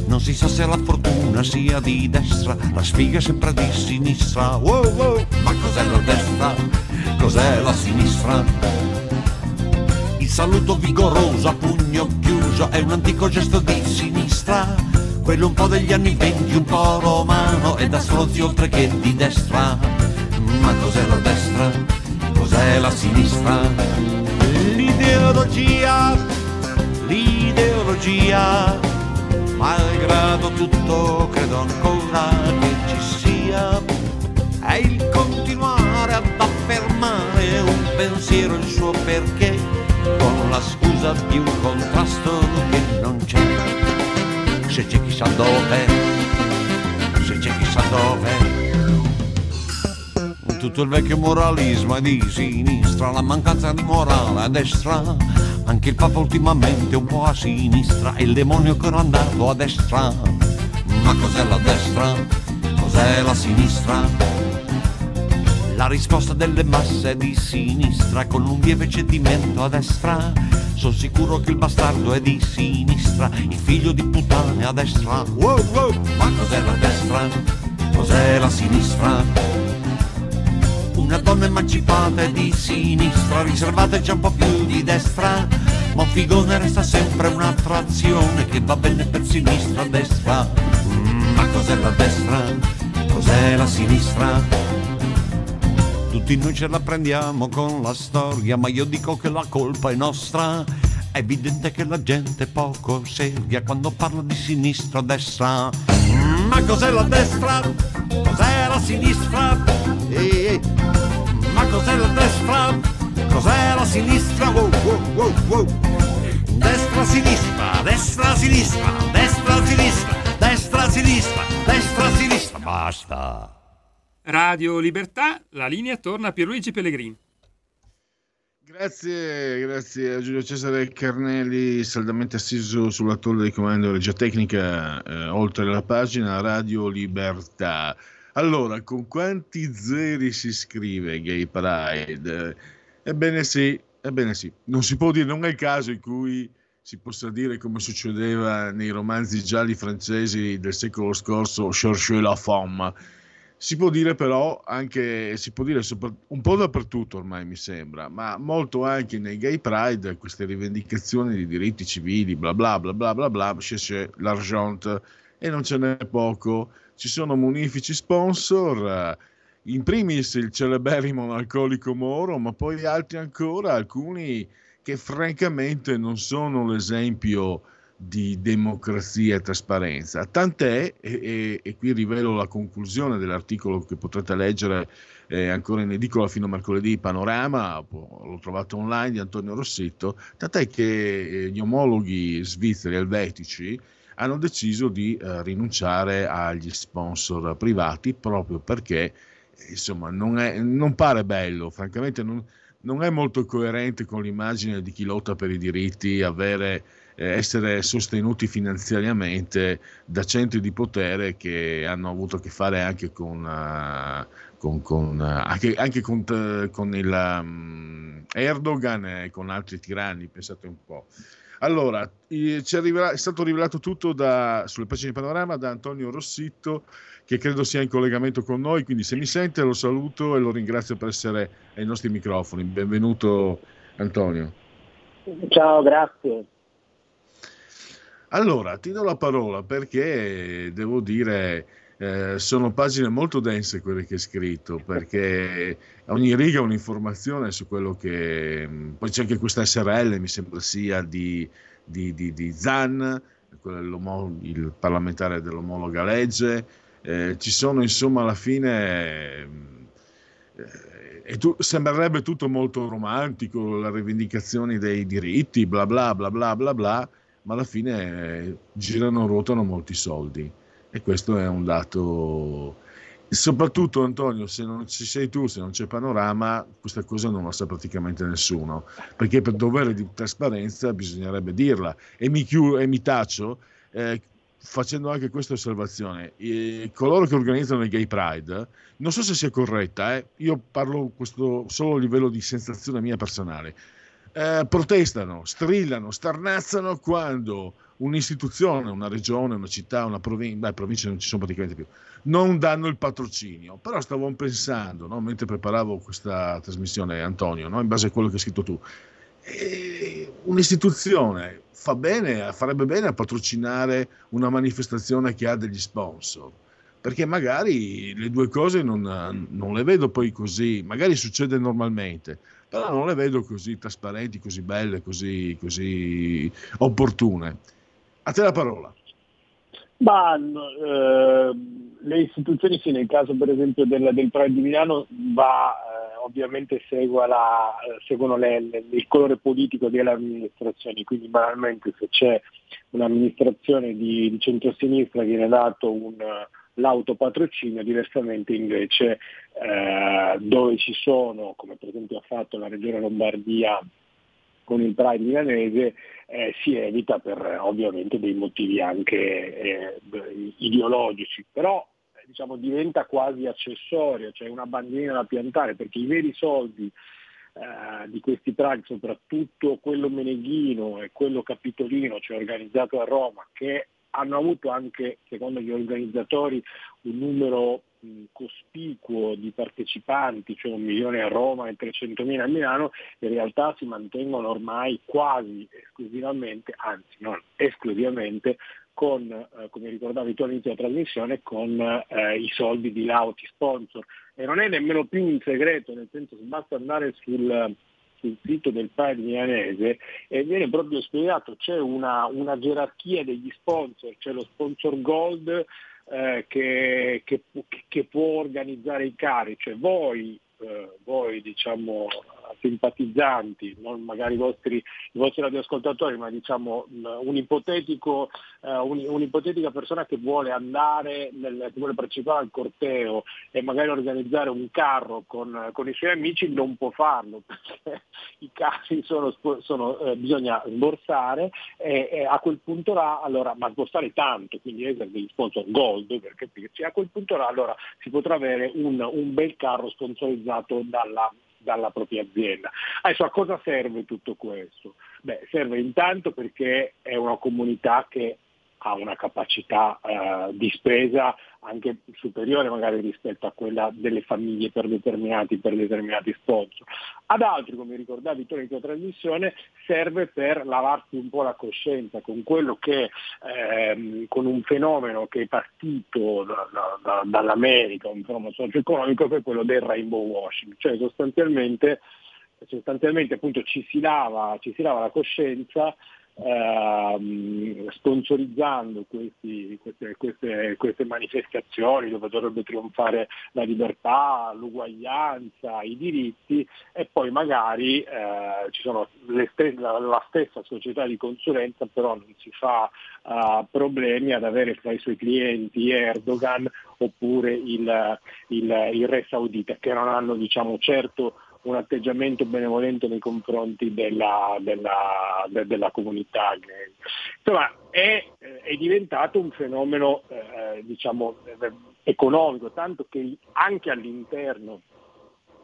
Non si sa se la fortuna sia di destra, la sfiga è sempre di sinistra. Wow, wow. Ma cos'è la destra? Cos'è la sinistra? Il saluto vigoroso a pugno chiuso è un antico gesto di sinistra. Quello un po' degli anni venti, un po' romano e da stronzi oltre che di destra. Ma cos'è la destra? Cos'è la sinistra? L'ideologia, l'ideologia, malgrado tutto credo ancora che ci sia. È il continuare ad affermare un pensiero il suo perché con la scusa di un contrasto che non c'è. Se c'è chissà dove, se c'è chissà dove. Tutto il vecchio moralismo è di sinistra, la mancanza di morale a destra. Anche il Papa ultimamente è un po' a sinistra e il demonio è ancora andato a destra. Ma cos'è la destra? Cos'è la sinistra? La risposta delle masse è di sinistra con un lieve cedimento a destra. Sono sicuro che il bastardo è di sinistra, il figlio di puttane a destra. Wow, wow. Ma cos'è la destra? Cos'è la sinistra? Una donna emancipata è di sinistra, riservata già un po' più di destra. Ma un figone resta sempre un'attrazione che va bene per sinistra, destra. Ma cos'è la destra? Cos'è la sinistra? Tutti noi ce la prendiamo con la storia, ma io dico che la colpa è nostra. È evidente che la gente è poco seria quando parla di sinistra o destra. Mm, Ma cos'è la destra? Cos'è la sinistra? Eh, eh. Ma cos'è la destra? Cos'è la sinistra? Wow, wow, wow, wow. Destra, sinistra, destra, sinistra, destra, sinistra, destra, sinistra, destra, sinistra. Basta. Radio Libertà, la linea torna a Pierluigi Pellegrini. Grazie, grazie a Giulio Cesare Carnelli, saldamente assiso sulla torre di comando di regia tecnica, eh, oltre la pagina Radio Libertà. Allora, con quanti zeri si scrive Gay Pride? Ebbene sì, ebbene sì. Non si può dire, non è il caso in cui si possa dire come succedeva nei romanzi gialli francesi del secolo scorso, Cherchez la femme. Si può dire però anche, si può dire un po' dappertutto ormai mi sembra, ma molto anche nei gay pride, queste rivendicazioni di diritti civili, bla bla bla bla bla bla, c'è l'argent e non ce n'è poco. Ci sono munifici sponsor, eh, in primis il celeberrimo alcolico Moro, ma poi altri ancora, alcuni che francamente non sono l'esempio di democrazia e trasparenza. Tant'è, e, e- e qui rivelo la conclusione dell'articolo che potrete leggere eh, ancora in edicola fino a mercoledì, Panorama, l'ho trovato online di Antonio Rossetto, tant'è che eh, gli omologhi svizzeri elvetici hanno deciso di eh, rinunciare agli sponsor privati proprio perché insomma non, è- non pare bello, francamente non, non è molto coerente con l'immagine di chi lotta per i diritti avere eh, essere sostenuti finanziariamente da centri di potere che hanno avuto a che fare anche con, uh, con, con, uh, anche, anche con, uh, con il um, Erdogan e con altri tiranni, pensate un po'. Allora, rivela- è stato rivelato tutto da, sulle pagine di Panorama da Antonio Rossitto, che credo sia in collegamento con noi, quindi se mi sente lo saluto e lo ringrazio per essere ai nostri microfoni. Benvenuto Antonio. Ciao, grazie. Allora, ti do la parola perché devo dire, eh, sono pagine molto dense quelle che hai scritto, perché ogni riga è un'informazione su quello che... Poi c'è anche questa SRL, mi sembra sia di, di, di, di Zan, il parlamentare dell'omologa legge, eh, ci sono insomma alla fine... Eh, tu, sembrerebbe tutto molto romantico, le rivendicazioni dei diritti, bla bla bla bla bla bla ma alla fine eh, girano, ruotano molti soldi e questo è un dato soprattutto Antonio se non ci sei tu se non c'è panorama questa cosa non la sa praticamente nessuno perché per dovere di trasparenza bisognerebbe dirla. E mi, chiu- e mi taccio eh, facendo anche questa osservazione eh, coloro che organizzano il gay pride non so se sia corretta eh, io parlo questo solo a livello di sensazione mia personale eh, protestano, strillano, starnazzano quando un'istituzione, una regione, una città, una provincia, beh, province non ci sono praticamente più, non danno il patrocinio. Però stavo pensando, no, mentre preparavo questa trasmissione, Antonio, no, in base a quello che hai scritto tu, eh, un'istituzione fa bene, farebbe bene a patrocinare una manifestazione che ha degli sponsor perché magari le due cose non, non, le vedo poi così, magari succede normalmente, però non le vedo così trasparenti, così belle, così, così opportune. A te la parola. Ma eh, le istituzioni, sì, nel caso per esempio del, del Pride di Milano, va, eh, ovviamente la, seguono le, le, il colore politico delle amministrazioni, quindi banalmente se c'è un'amministrazione di, di centrosinistra viene dato un l'autopatrocinio, diversamente invece eh, dove ci sono, come per esempio ha fatto la Regione Lombardia con il Pride milanese, eh, si evita per ovviamente dei motivi anche eh, ideologici, però eh, diciamo, diventa quasi accessorio, cioè una bandierina da piantare, perché i veri soldi eh, di questi Pride, soprattutto quello meneghino e quello capitolino, cioè organizzato a Roma, che hanno avuto anche, secondo gli organizzatori, un numero cospicuo di partecipanti, cioè un milione a Roma e 300.000 a Milano, in realtà si mantengono ormai quasi esclusivamente, anzi non esclusivamente, con, eh, come ricordavi tu all'inizio della trasmissione, con eh, i soldi di lauti sponsor. E non è nemmeno più un segreto, nel senso che basta andare sul sul sito del Pride milanese e viene proprio spiegato, c'è una, una gerarchia degli sponsor, c'è lo sponsor gold eh, che, che, che, può organizzare i cari, cioè voi, eh, voi diciamo simpatizzanti, non magari i vostri, i vostri radioascoltatori, ma diciamo un ipotetico, eh, un, un'ipotetica persona che vuole andare, nel, che vuole partecipare al corteo e magari organizzare un carro con, con i suoi amici non può farlo perché i carri sono, sono eh, bisogna sborsare e, e, a quel punto là, allora, ma sborsare tanto, quindi essere degli sponsor gold per capirci, a quel punto là allora si potrà avere un, un bel carro sponsorizzato dalla, dalla propria azienda. Adesso a cosa serve tutto questo? Beh, serve intanto perché è una comunità che ha una capacità eh, di spesa anche superiore magari rispetto a quella delle famiglie per determinati, per determinati sponsor. Ad altri, come ricordavi tu nella tua trasmissione, serve per lavarsi un po' la coscienza con quello che, ehm, con un fenomeno che è partito da, da, da, dall'America, un fenomeno socio-economico, che è quello del rainbow washing, cioè sostanzialmente, sostanzialmente appunto ci si lava, ci si lava la coscienza ehm, sponsorizzando questi, queste, queste, queste, manifestazioni dove dovrebbe trionfare la libertà, l'uguaglianza, i diritti e poi magari eh, ci sono stesse, la, stessa società di consulenza però non si fa uh, problemi ad avere fra i suoi clienti Erdogan oppure il, il, il re saudita che non hanno diciamo, certo un atteggiamento benevolente nei confronti della, della, de, della comunità. Insomma, è, è, diventato un fenomeno eh, diciamo, economico, tanto che anche all'interno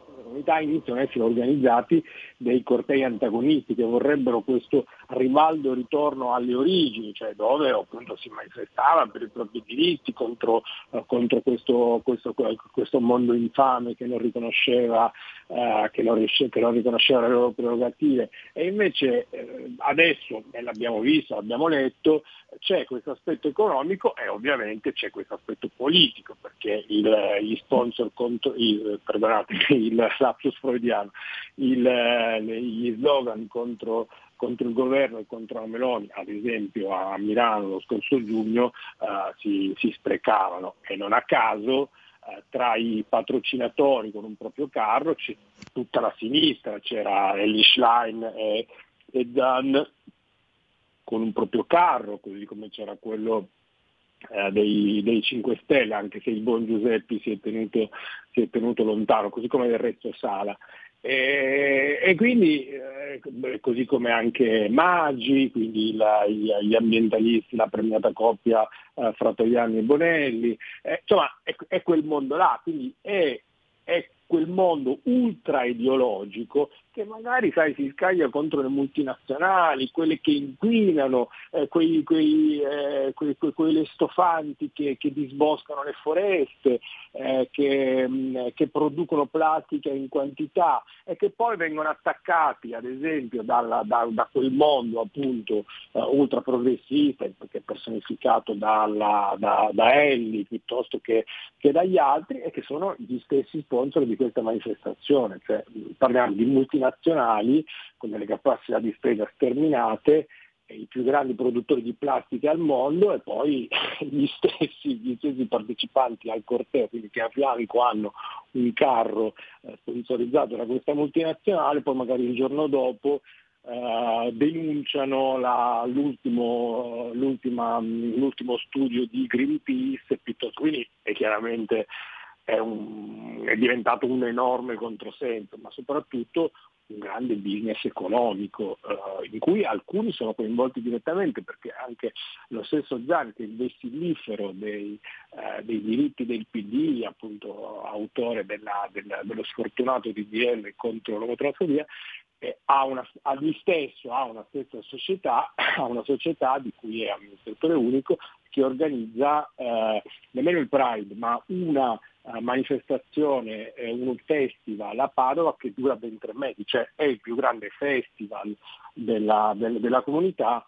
delle comunità iniziano ad essere organizzati dei cortei antagonisti che vorrebbero questo rivaldo ritorno alle origini, cioè dove appunto si manifestava per i propri diritti contro, uh, contro questo, questo, questo, mondo infame che non riconosceva, uh, che non, che non riconosceva le loro prerogative. E invece uh, adesso, e l'abbiamo visto, l'abbiamo letto, c'è questo aspetto economico e ovviamente c'è questo aspetto politico, perché il, gli sponsor contro, il, perdonate, il lapsus freudiano, il, gli slogan contro, contro, il governo e contro la Meloni, ad esempio a Milano lo scorso giugno, uh, si, si, sprecavano e non a caso uh, tra i patrocinatori con un proprio carro c'è tutta la sinistra, c'era Ellie Schlein e, e Dan con un proprio carro, così come c'era quello eh, dei, dei, 5 Stelle, anche se il buon Giuseppe si è tenuto, si è tenuto lontano, così come del resto Sala. E, e quindi, eh, così come anche Maggi, quindi la, gli ambientalisti, la premiata coppia eh, Fratoiani e Bonelli, eh, insomma è, è, quel mondo là, quindi è, è quel mondo ultra ideologico che magari sai, si scaglia contro le multinazionali, quelle che inquinano, eh, quei, quei, eh, quei, quelle stofanti che, che, disboscano le foreste, eh, che, mh, mm, che, producono plastica in quantità e che poi vengono attaccati ad esempio dalla, da, da, quel mondo appunto uh, ultra progressista, che è personificato dalla, da, da Elli piuttosto che, che, dagli altri e che sono gli stessi sponsor di questa manifestazione. Cioè, parliamo di multinazionali nazionali con delle capacità di spesa sterminate, i più grandi produttori di plastica al mondo e poi gli stessi, gli stessi partecipanti al corteo, quindi che a fianco hanno un carro eh, sponsorizzato da questa multinazionale, poi magari il giorno dopo Uh, denunciano la, l'ultimo, l'ultimo, studio di Greenpeace, quindi è chiaramente è, un, è diventato un enorme controsenso, ma soprattutto un grande business economico eh, in cui alcuni sono coinvolti direttamente perché anche lo stesso Zan che è il vessilifero dei, eh, dei, diritti del PD, appunto autore della, della, dello sfortunato DDL contro l'omotrofobia, eh, ha, una, ha, lui stesso ha una stessa società, ha una società di cui è amministratore unico che organizza eh, nemmeno il Pride ma una manifestazione, eh, un festival a Padova che dura ben tre mesi, cioè è il più grande festival della, del, della comunità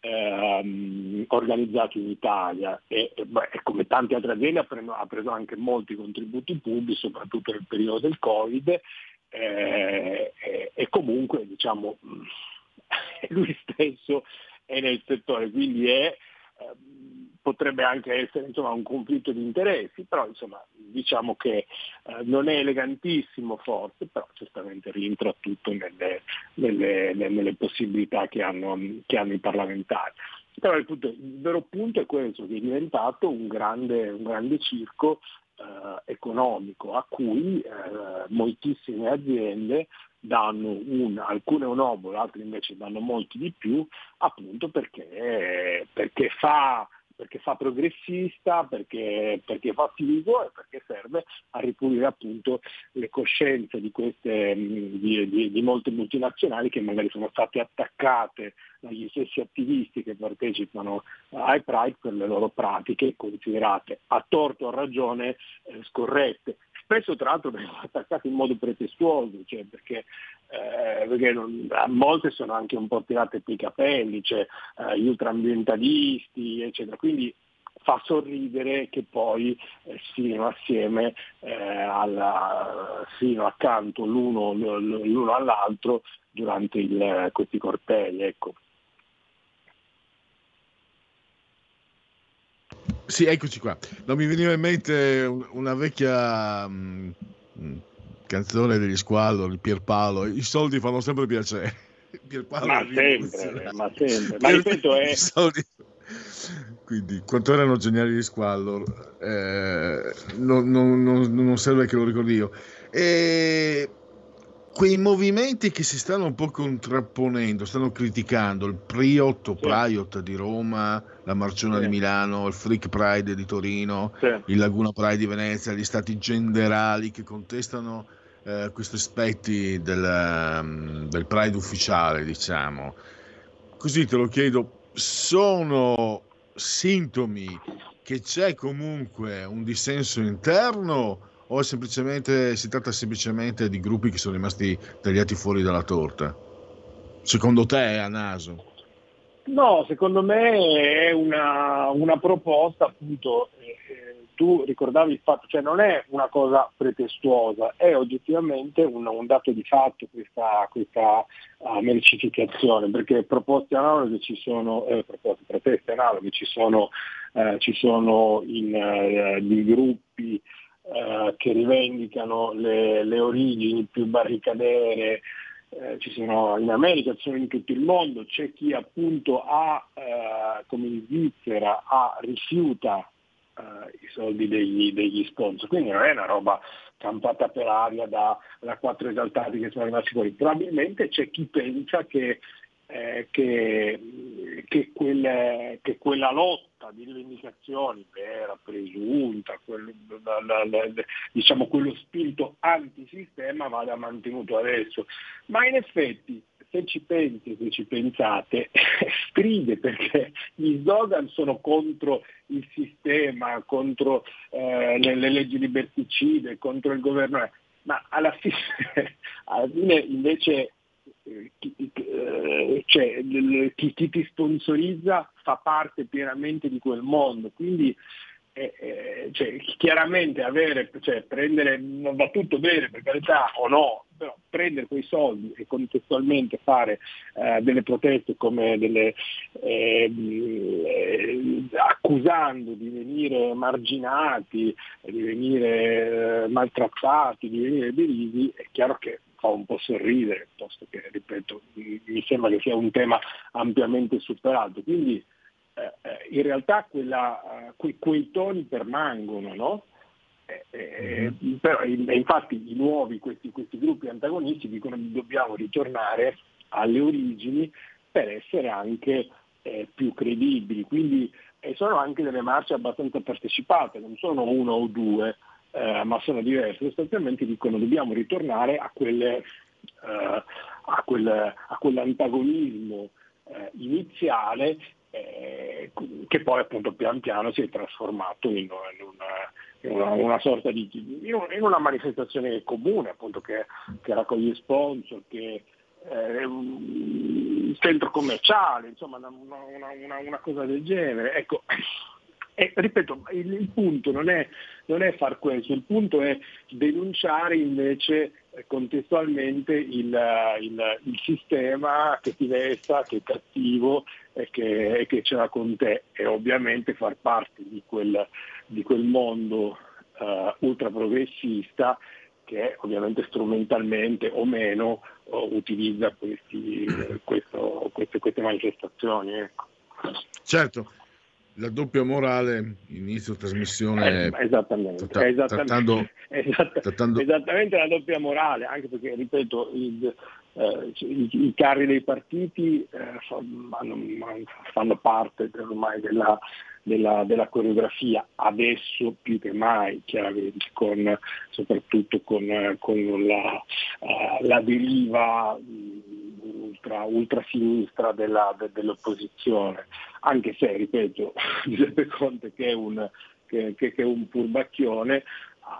ehm, organizzato in Italia. E, beh, come tante altre aziende ha preso, ha preso, anche molti contributi pubblici, soprattutto nel periodo del Covid eh, e, e, comunque diciamo, lui stesso è nel settore, quindi è potrebbe anche essere insomma, un conflitto di interessi, però insomma, diciamo che eh, non è elegantissimo forse, però certamente rientra tutto nelle, nelle, nelle possibilità che hanno, che hanno, i parlamentari. Però il, punto, il, vero punto è questo, che è diventato un grande, un grande circo eh, economico a cui eh, moltissime aziende danno un, alcune un obolo, altre invece danno molti di più, appunto perché, perché fa perché fa progressista, perché, perché, fa figo e perché serve a ripulire appunto le coscienze di, queste, di, di, di, molte multinazionali che magari sono state attaccate dagli stessi attivisti che partecipano ai Pride per le loro pratiche considerate a torto o a ragione eh, scorrette spesso tra l'altro vengono attaccati in modo pretestuoso, cioè perché, eh, perché non, a volte sono anche un po' tirate per i capelli, cioè eh, gli ultraambientalisti, eccetera. Quindi fa sorridere che poi eh, siano assieme, eh, alla, siano accanto l'uno, l'uno all'altro durante il, questi cortei. Ecco. Sì, eccoci qua. Non mi veniva in mente una vecchia mh, mm, mm, canzone degli Squallo, di Pierpaolo. I soldi fanno sempre piacere. Pierpaolo ma sempre, ma sempre. Ma ripeto, è... Quindi, quanto erano geniali gli Squallor, eh, non, non, non, non, serve che lo ricordi io. E quei movimenti che si stanno un po' contrapponendo, stanno criticando il Priot Sì. Priot di Roma, la Marciona Sì. di Milano, il Freak Pride di Torino, Sì. il Laguna Pride di Venezia, gli stati generali che contestano eh, questi aspetti del, ehm, del Pride ufficiale, diciamo. Così te lo chiedo, sono sintomi che c'è comunque un dissenso interno o si tratta semplicemente di gruppi che sono rimasti tagliati fuori dalla torta? Secondo te, a naso? No, secondo me è una, una proposta, appunto, eh, eh, tu ricordavi il fatto, cioè non è una cosa pretestuosa, è oggettivamente un, un dato di fatto questa, questa ah, mercificazione, perché proposte analoghe ci sono, eh, proposte, proteste analoghe ci sono, eh, ci sono in, eh, di gruppi eh, che rivendicano le, le origini più barricadere, eh, ci sono in America, ci sono in tutto il mondo, c'è chi appunto ha, eh, come in Svizzera, ha, rifiuta eh, i soldi degli, degli sponsor, quindi non è una roba campata per aria da, da quattro esaltati che sono rimasti fuori, probabilmente c'è chi pensa che, eh, che, che, quel- che quella lotta di rivendicazioni vera, presunta, quel- la- la- la- diciamo quello spirito antisistema vada mantenuto adesso. Ma in effetti, se ci pensi, se ci pensate, stride perché gli slogan sono contro il sistema, contro eh, le, le leggi liberticide, contro il governo, ma alla fine, alla fine invece cioè, l- chi- chi ti sponsorizza fa parte pienamente di quel mondo, quindi eh, eh, cioè, chiaramente avere, cioè, prendere, non va tutto bene per carità o no, però prendere quei soldi e contestualmente fare eh, delle proteste come delle ehm, eh, accusando di venire marginati, di venire eh, maltrattati, di venire derisi, è chiaro che fa un po' sorridere, posto che, ripeto, mi sembra che sia un tema ampiamente superato. Quindi eh, eh, in realtà quella, eh, que- quei toni permangono, no? Eh, eh, però, in- e infatti i nuovi, questi, questi gruppi antagonisti dicono che dobbiamo ritornare alle origini per essere anche eh, più credibili. Quindi sono anche delle marce abbastanza partecipate, non sono uno o due, eh, ma sono diverse. Sostanzialmente dicono dobbiamo ritornare a, quelle, eh, a, quel, a quell'antagonismo eh, iniziale eh, che poi appunto pian piano si è trasformato in, in una, in una, sorta di in, un- in una manifestazione comune appunto che, che raccoglie sponsor, che eh, un centro commerciale, insomma una- una- una cosa del genere. Ecco, e, ripeto, il, il punto non è, non è far questo, il punto è denunciare invece eh, contestualmente il, il- il sistema che ti vesta, che è cattivo e che, e che ce l'ha con te e ovviamente far parte di quel, di quel mondo eh, ultra progressista che ovviamente strumentalmente o meno eh, utilizza questi, questo- queste, queste manifestazioni. ecco. Certo, la doppia morale, inizio trasmissione, Eh, esattamente, tratta- esattamente, trattando- esatta- trattando- esattamente la doppia morale, anche perché, ripeto, il- eh, i, i carri dei partiti eh, fa- fanno, fanno parte ormai della, della- della coreografia, adesso più che mai, chiaramente, con- soprattutto con, con la, eh, la deriva mh, ultra, ultrasinistra della- de- dell'opposizione, anche se, ripeto, Giuseppe Conte che è un, che, che- che è un furbacchione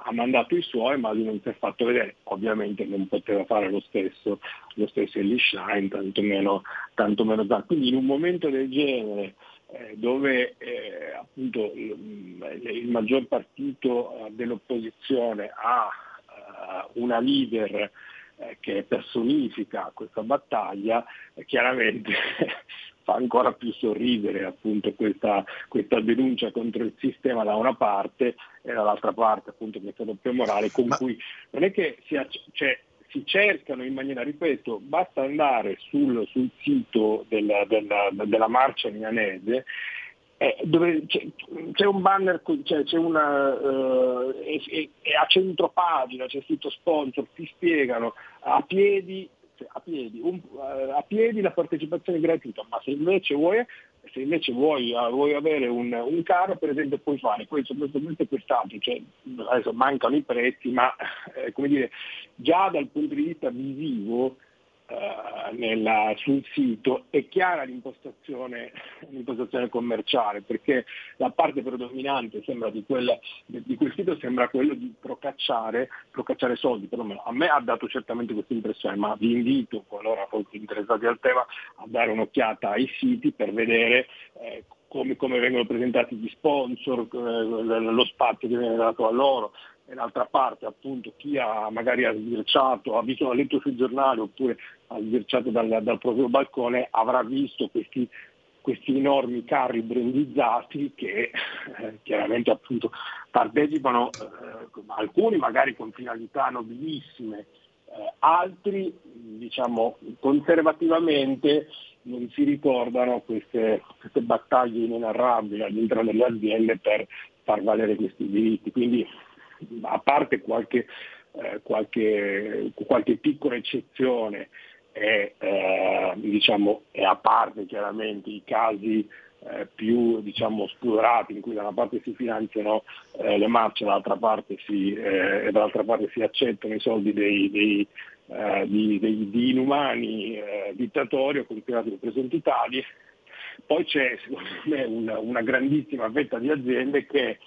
ha mandato i suoi ma lui non si è fatto vedere, ovviamente non poteva fare lo stesso, lo stesso Ellie Shine, tantomeno, tantomeno Zan. Quindi in un momento del genere eh, dove eh, appunto il, il maggior partito eh, dell'opposizione ha eh, una leader eh, che personifica questa battaglia, chiaramente fa ancora più sorridere appunto questa, questa denuncia contro il sistema da una parte e dall'altra parte appunto questa doppia morale con Ma- cui non è che si, acc- cioè, si cercano in maniera, ripeto, basta andare sul, sul sito della, della- della marcia milanese eh, dove c'è, c'è, un banner, c'è, c'è una, è, è, è a centro pagina, c'è scritto sponsor, ti spiegano a piedi cioè, a, piedi, un, a, piedi, la partecipazione gratuita, ma se invece vuoi, se invece vuoi, uh, vuoi avere un, un, carro, per esempio, puoi fare questo, questo, questo e quest'altro. Cioè, adesso mancano i prezzi, ma eh, come dire, già dal punto di vista visivo eh, nella, sul sito è chiara l'impostazione, l'impostazione, commerciale perché la parte predominante di, quel, di, quel, sito sembra quello di procacciare, procacciare soldi, perlomeno a me ha dato certamente questa impressione, ma vi invito, qualora foste interessati al tema, a dare un'occhiata ai siti per vedere eh, come, come, vengono presentati gli sponsor, eh, lo spazio che viene dato a loro, e l'altra parte appunto chi ha magari ha sbirciato, ha visto, ha letto sui giornali oppure ha sbirciato dal, dal proprio balcone avrà visto questi, questi enormi carri brandizzati che eh, chiaramente appunto partecipano, eh, alcuni magari con finalità nobilissime, eh, altri diciamo conservativamente non si ricordano queste, queste battaglie inenarrabili all'interno delle aziende per far valere questi diritti. Quindi a parte qualche, eh, qualche, qualche piccola eccezione e, eh, diciamo, a parte chiaramente i casi eh, più diciamo, spudorati in cui da una parte si finanziano eh, le marce dall'altra parte si, eh, e dall'altra parte si accettano i soldi dei, dei, eh, di, dei, di, inumani eh, dittatori o considerati presenti tali. Poi c'è secondo me una, una grandissima fetta di aziende che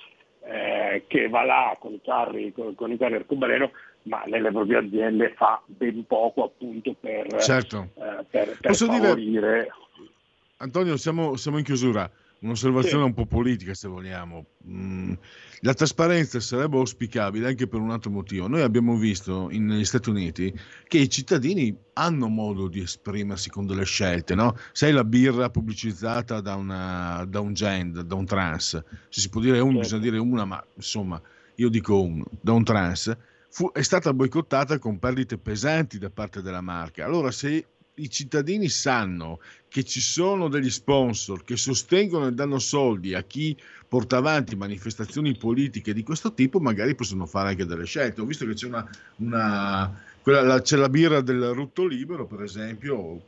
eh, che va là con i carri, con, con i carri arcobaleno, ma nelle proprie aziende fa ben poco appunto per, certo. eh, per, per favorire... Dire... Antonio, siamo, siamo in chiusura un'osservazione sì. un po' politica se vogliamo. Mm, la trasparenza sarebbe auspicabile anche per un altro motivo. Noi abbiamo visto in, negli Stati Uniti che i cittadini hanno modo di esprimersi con delle scelte, no? Sai la birra pubblicizzata da, una, da un gender, da un trans, se si può dire un, certo. bisogna dire una, ma insomma io dico uno, da un trans, fu, è stata boicottata con perdite pesanti da parte della marca. Allora se i cittadini sanno che ci sono degli sponsor che sostengono e danno soldi a chi porta avanti manifestazioni politiche di questo tipo, magari possono fare anche delle scelte. Ho visto che c'è una, una quella, c'è la birra del rutto libero, per esempio,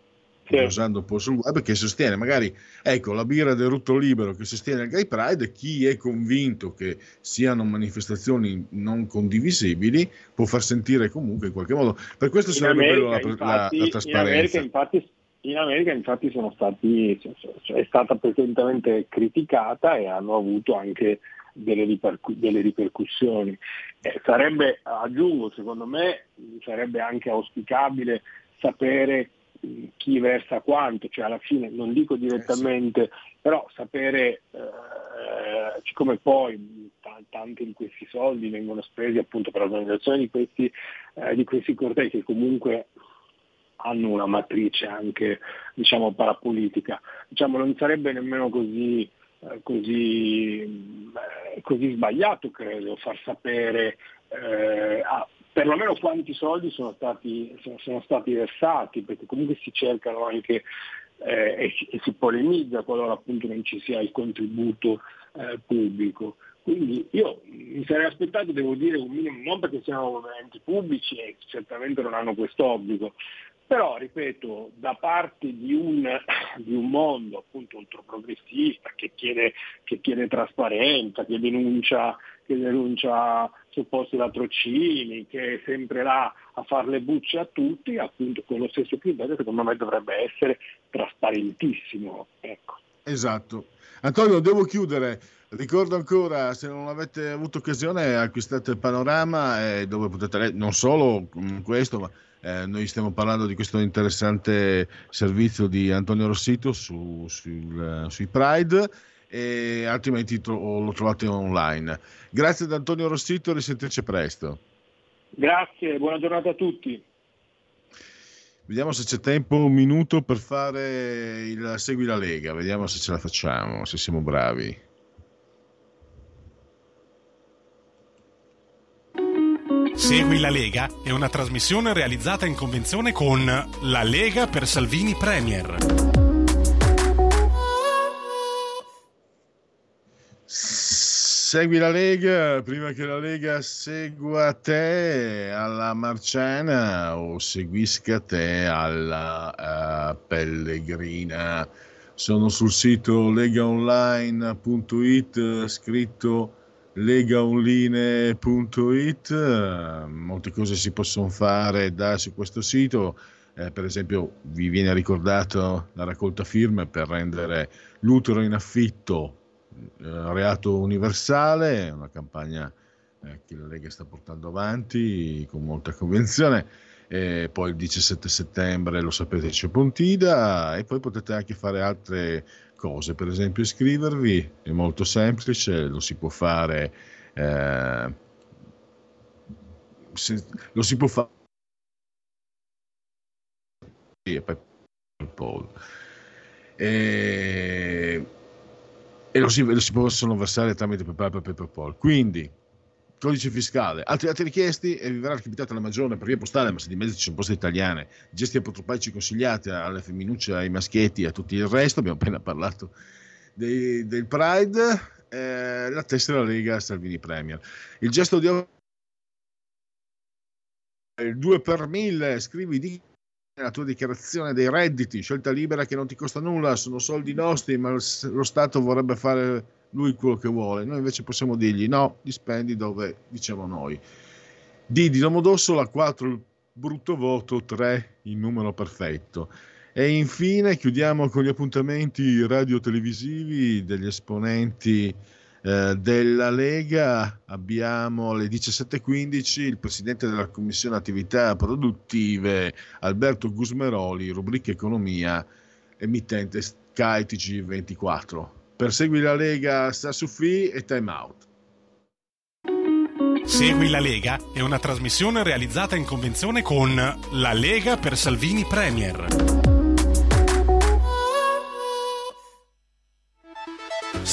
sì. usando un po' sul web, che sostiene magari, ecco, la birra del rutto libero che sostiene il Gay Pride, chi è convinto che siano manifestazioni non condivisibili può far sentire comunque in qualche modo. Per questo sarebbe bello la, infatti, la, la, trasparenza. In America, infatti, in America infatti sono stati, cioè, è stata presentemente criticata e hanno avuto anche delle, ripercu- delle ripercussioni. Eh, sarebbe, aggiungo, secondo me, sarebbe anche auspicabile sapere chi versa quanto, cioè alla fine non dico direttamente, eh sì. però sapere, eh, siccome poi t- tanti di questi soldi vengono spesi appunto per l'organizzazione di questi, eh, di questi cortei che comunque hanno una matrice anche diciamo parapolitica, diciamo, non sarebbe nemmeno così, eh, così, eh, così sbagliato credo far sapere eh, a, perlomeno quanti soldi sono stati, sono, sono stati versati, perché comunque si cercano anche eh, e, si, e, si, polemizza qualora appunto non ci sia il contributo eh, pubblico. Quindi io mi sarei aspettato, devo dire, un minimo, non perché siano enti pubblici e certamente non hanno questo obbligo, però, ripeto, da parte di un, di un mondo appunto ultraprogressista che chiede, che chiede trasparenza, che denuncia, che denuncia supposti latrocini, che è sempre là a fare le bucce a tutti, appunto con lo stesso criterio secondo me dovrebbe essere trasparentissimo. Ecco. Esatto. Antonio, devo chiudere. Ricordo ancora, se non avete avuto occasione, acquistate il panorama eh, dove potete, non solo questo, ma eh, noi stiamo parlando di questo interessante servizio di Antonio Rossito su, sul, sui Pride e altrimenti tro- lo trovate online. Grazie ad Antonio Rossito, risentirci presto. Grazie, buona giornata a tutti. Vediamo se c'è tempo, un minuto per fare il Segui la Lega, vediamo se ce la facciamo, se siamo bravi. Segui la Lega è una trasmissione realizzata in convenzione con La Lega per Salvini Premier. Segui la Lega prima che la Lega segua te alla Marciana o seguisca te alla uh, Pellegrina. Sono sul sito legaonline.it scritto legaonline.it. Molte cose si possono fare da su questo sito. Eh, per esempio, vi viene ricordato la raccolta firme per rendere l'utero in affitto reato universale, una campagna eh, che la Lega sta portando avanti con molta convinzione. E poi il 17 settembre lo sapete c'è Pontida e poi potete anche fare altre cose, per esempio iscrivervi, è molto semplice, lo si può fare, eh, se, lo si può fare e poi e e lo si, lo si possono versare tramite PayPal e PayPal. Quindi, codice fiscale, altri atti richiesti e vi verrà recapitata la maggiore per via postale, ma se di mezzo ci sono poste italiane, gesti apotropaici consigliati alle femminucce, ai maschietti e a tutto il resto, abbiamo appena parlato dei, del Pride, eh, la tessera Lega Salvini Premier. Il gesto di il 2 per 1000, scrivi di la tua dichiarazione dei redditi, scelta libera che non ti costa nulla, sono soldi nostri, ma lo Stato vorrebbe fare lui quello che vuole. Noi invece possiamo dirgli no, li spendi dove diciamo noi. D di Domodossola, 4 il brutto voto, 3 il numero perfetto. E infine chiudiamo con gli appuntamenti radio-televisivi degli esponenti eh, della Lega abbiamo alle 17.15 il presidente della Commissione Attività Produttive Alberto Gusmeroli, rubrica Economia, emittente Sky TG24. Per seguire la Lega sta su free e time out. Segui la Lega è una trasmissione realizzata in convenzione con La Lega per Salvini Premier.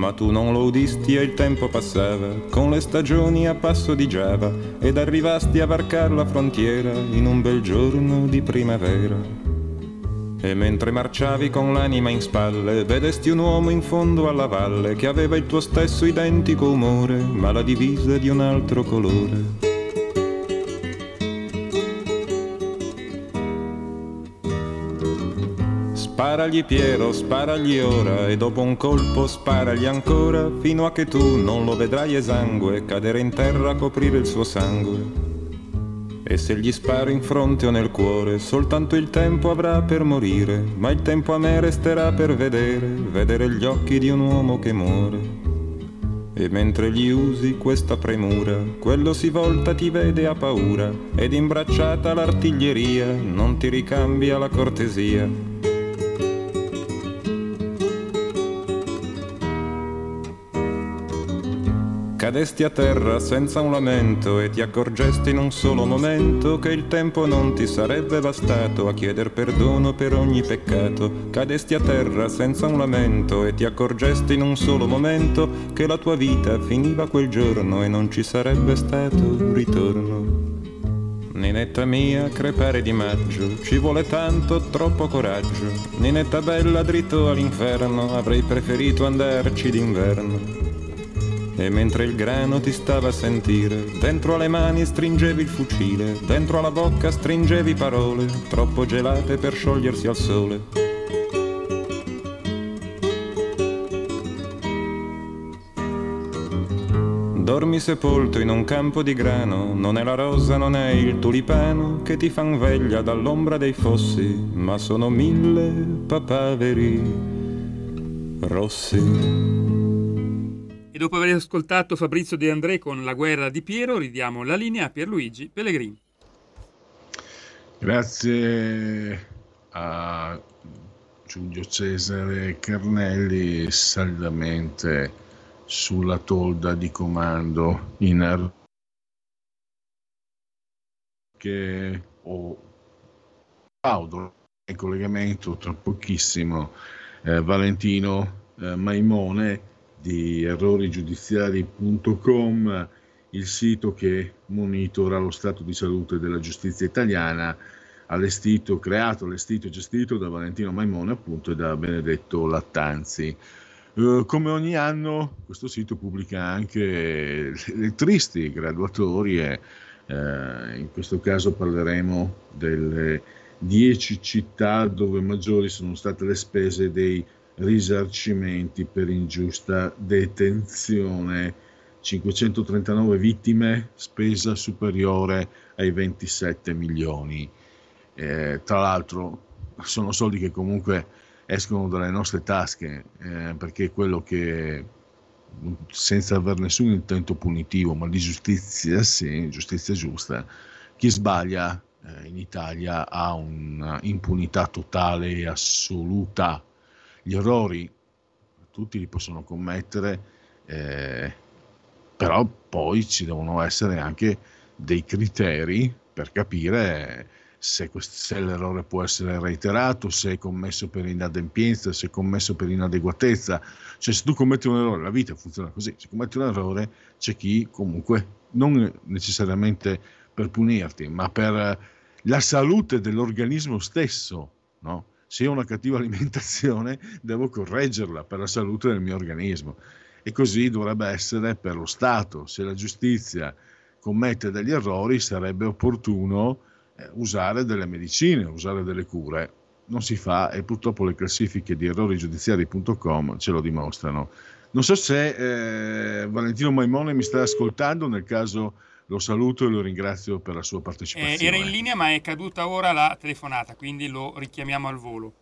Ma tu non lo udisti e il tempo passava, con le stagioni a passo di Giava, ed arrivasti a varcar la frontiera in un bel giorno di primavera. E mentre marciavi con l'anima in spalle, vedesti un uomo in fondo alla valle che aveva il tuo stesso identico umore, ma la divisa di un altro colore. Sparagli Piero, sparagli ora e dopo un colpo sparagli ancora fino a che tu non lo vedrai esangue cadere in terra a coprire il suo sangue. E se gli sparo in fronte o nel cuore, soltanto il tempo avrà per morire, ma il tempo a me resterà per vedere, vedere gli occhi di un uomo che muore. E mentre gli usi questa premura, quello si volta ti vede a paura, ed imbracciata l'artiglieria non ti ricambia la cortesia Cadesti a terra senza un lamento e ti accorgesti in un solo momento che il tempo non ti sarebbe bastato a chieder perdono per ogni peccato. Cadesti a terra senza un lamento e ti accorgesti in un solo momento che la tua vita finiva quel giorno e non ci sarebbe stato ritorno. Ninetta mia, crepare di maggio, ci vuole tanto, troppo coraggio. Ninetta bella, dritto all'inferno, avrei preferito andarci d'inverno. E mentre il grano ti stava a sentire, dentro alle mani stringevi il fucile, dentro alla bocca stringevi parole, troppo gelate per sciogliersi al sole. Dormi sepolto in un campo di grano, non è la rosa, non è il tulipano che ti fan veglia dall'ombra dei fossi, ma sono mille papaveri rossi. Dopo aver ascoltato Fabrizio De André con La guerra di Piero, ridiamo la linea a Pierluigi Pellegrini. Grazie a Giulio Cesare Carnelli, saldamente sulla tolda di comando in che ho Paolo in collegamento tra pochissimo eh, Valentino eh, Maimone di errorigiudiziari.com il sito che monitora lo stato di salute della giustizia italiana allestito, creato, allestito e gestito da Valentino Maimone appunto e da Benedetto Lattanzi. Eh, come ogni anno questo sito pubblica anche le tristi graduatorie, eh, in questo caso parleremo delle 10 città dove maggiori sono state le spese dei risarcimenti per ingiusta detenzione, 539 vittime, spesa superiore ai 27 milioni. Eh, tra l'altro sono soldi che comunque escono dalle nostre tasche, eh, perché quello che senza aver nessun intento punitivo, ma di giustizia, sì, giustizia giusta, chi sbaglia eh, in Italia ha un'impunità totale e assoluta. Gli errori tutti li possono commettere, eh, però poi ci devono essere anche dei criteri per capire se, questo, se, l'errore può essere reiterato, se è commesso per inadempienza, se è commesso per inadeguatezza. Cioè se tu commetti un errore, la vita funziona così, se commetti un errore c'è chi comunque, non necessariamente per punirti, ma per la salute dell'organismo stesso, no? Se ho una cattiva alimentazione devo correggerla per la salute del mio organismo. E così dovrebbe essere per lo Stato. Se la giustizia commette degli errori sarebbe opportuno eh, usare delle medicine, usare delle cure. Non si fa e purtroppo le classifiche di errorigiudiziari.com ce lo dimostrano. Non so se eh, Valentino Maimone mi sta ascoltando, nel caso lo saluto e lo ringrazio per la sua partecipazione. Eh, era in linea ma è caduta ora la telefonata, quindi lo richiamiamo al volo.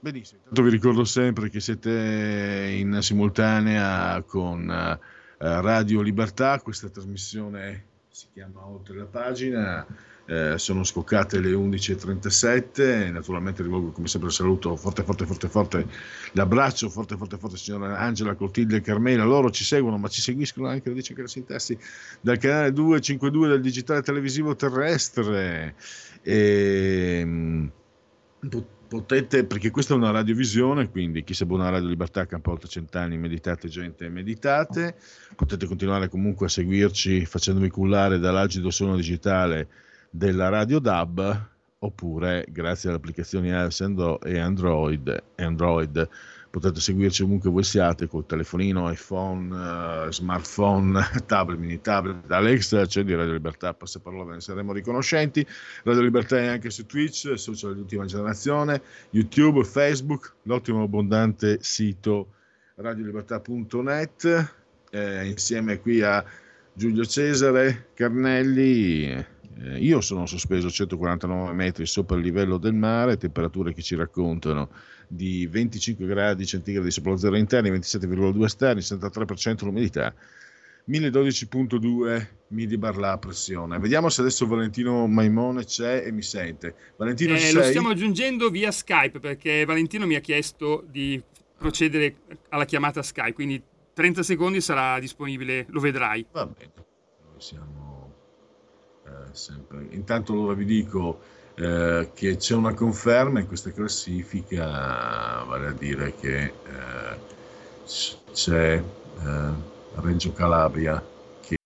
Benissimo, intanto vi ricordo sempre che siete in simultanea con uh, Radio Libertà, questa trasmissione si chiama Oltre la pagina, eh, sono scoccate le 11.37, naturalmente rivolgo come sempre il saluto forte forte forte forte, l'abbraccio forte forte forte signora Angela Cortilde e Carmela, loro ci seguono ma ci seguiscono anche, lo dice che la dal canale 252 del digitale televisivo terrestre. E, ehm, potete, perché questa è una radiovisione, quindi chi si abbona a Radio Libertà campa oltre cent'anni, meditate gente, meditate, potete continuare comunque a seguirci facendovi cullare dall'agido suono digitale della Radio DAB oppure grazie alle applicazioni iOS e Android, Android potete seguirci ovunque voi siate col telefonino, iPhone, uh, smartphone, tablet, mini tablet, Alexa, accendi Radio Libertà, passaparola, ve ne saremo riconoscenti. Radio Libertà è anche su Twitch, social di ultima generazione, YouTube, Facebook, l'ottimo abbondante sito radiolibertà.net, eh, insieme qui a Giulio Cesare Carnelli eh, io sono sospeso a 149 metri sopra il livello del mare, temperature che ci raccontano di 25 gradi centigradi sopra lo zero interni, 27,2 esterni, 73% l'umidità. 1012.2 millibar la pressione. Vediamo se adesso Valentino Maimone c'è e mi sente. Valentino, eh, lo stiamo aggiungendo via Skype perché Valentino mi ha chiesto di procedere alla chiamata Skype, quindi 30 secondi sarà disponibile, lo vedrai. Va bene, noi siamo sempre. Intanto allora vi dico eh, che c'è una conferma in questa classifica, vale a dire che eh, c'è eh, Reggio Calabria che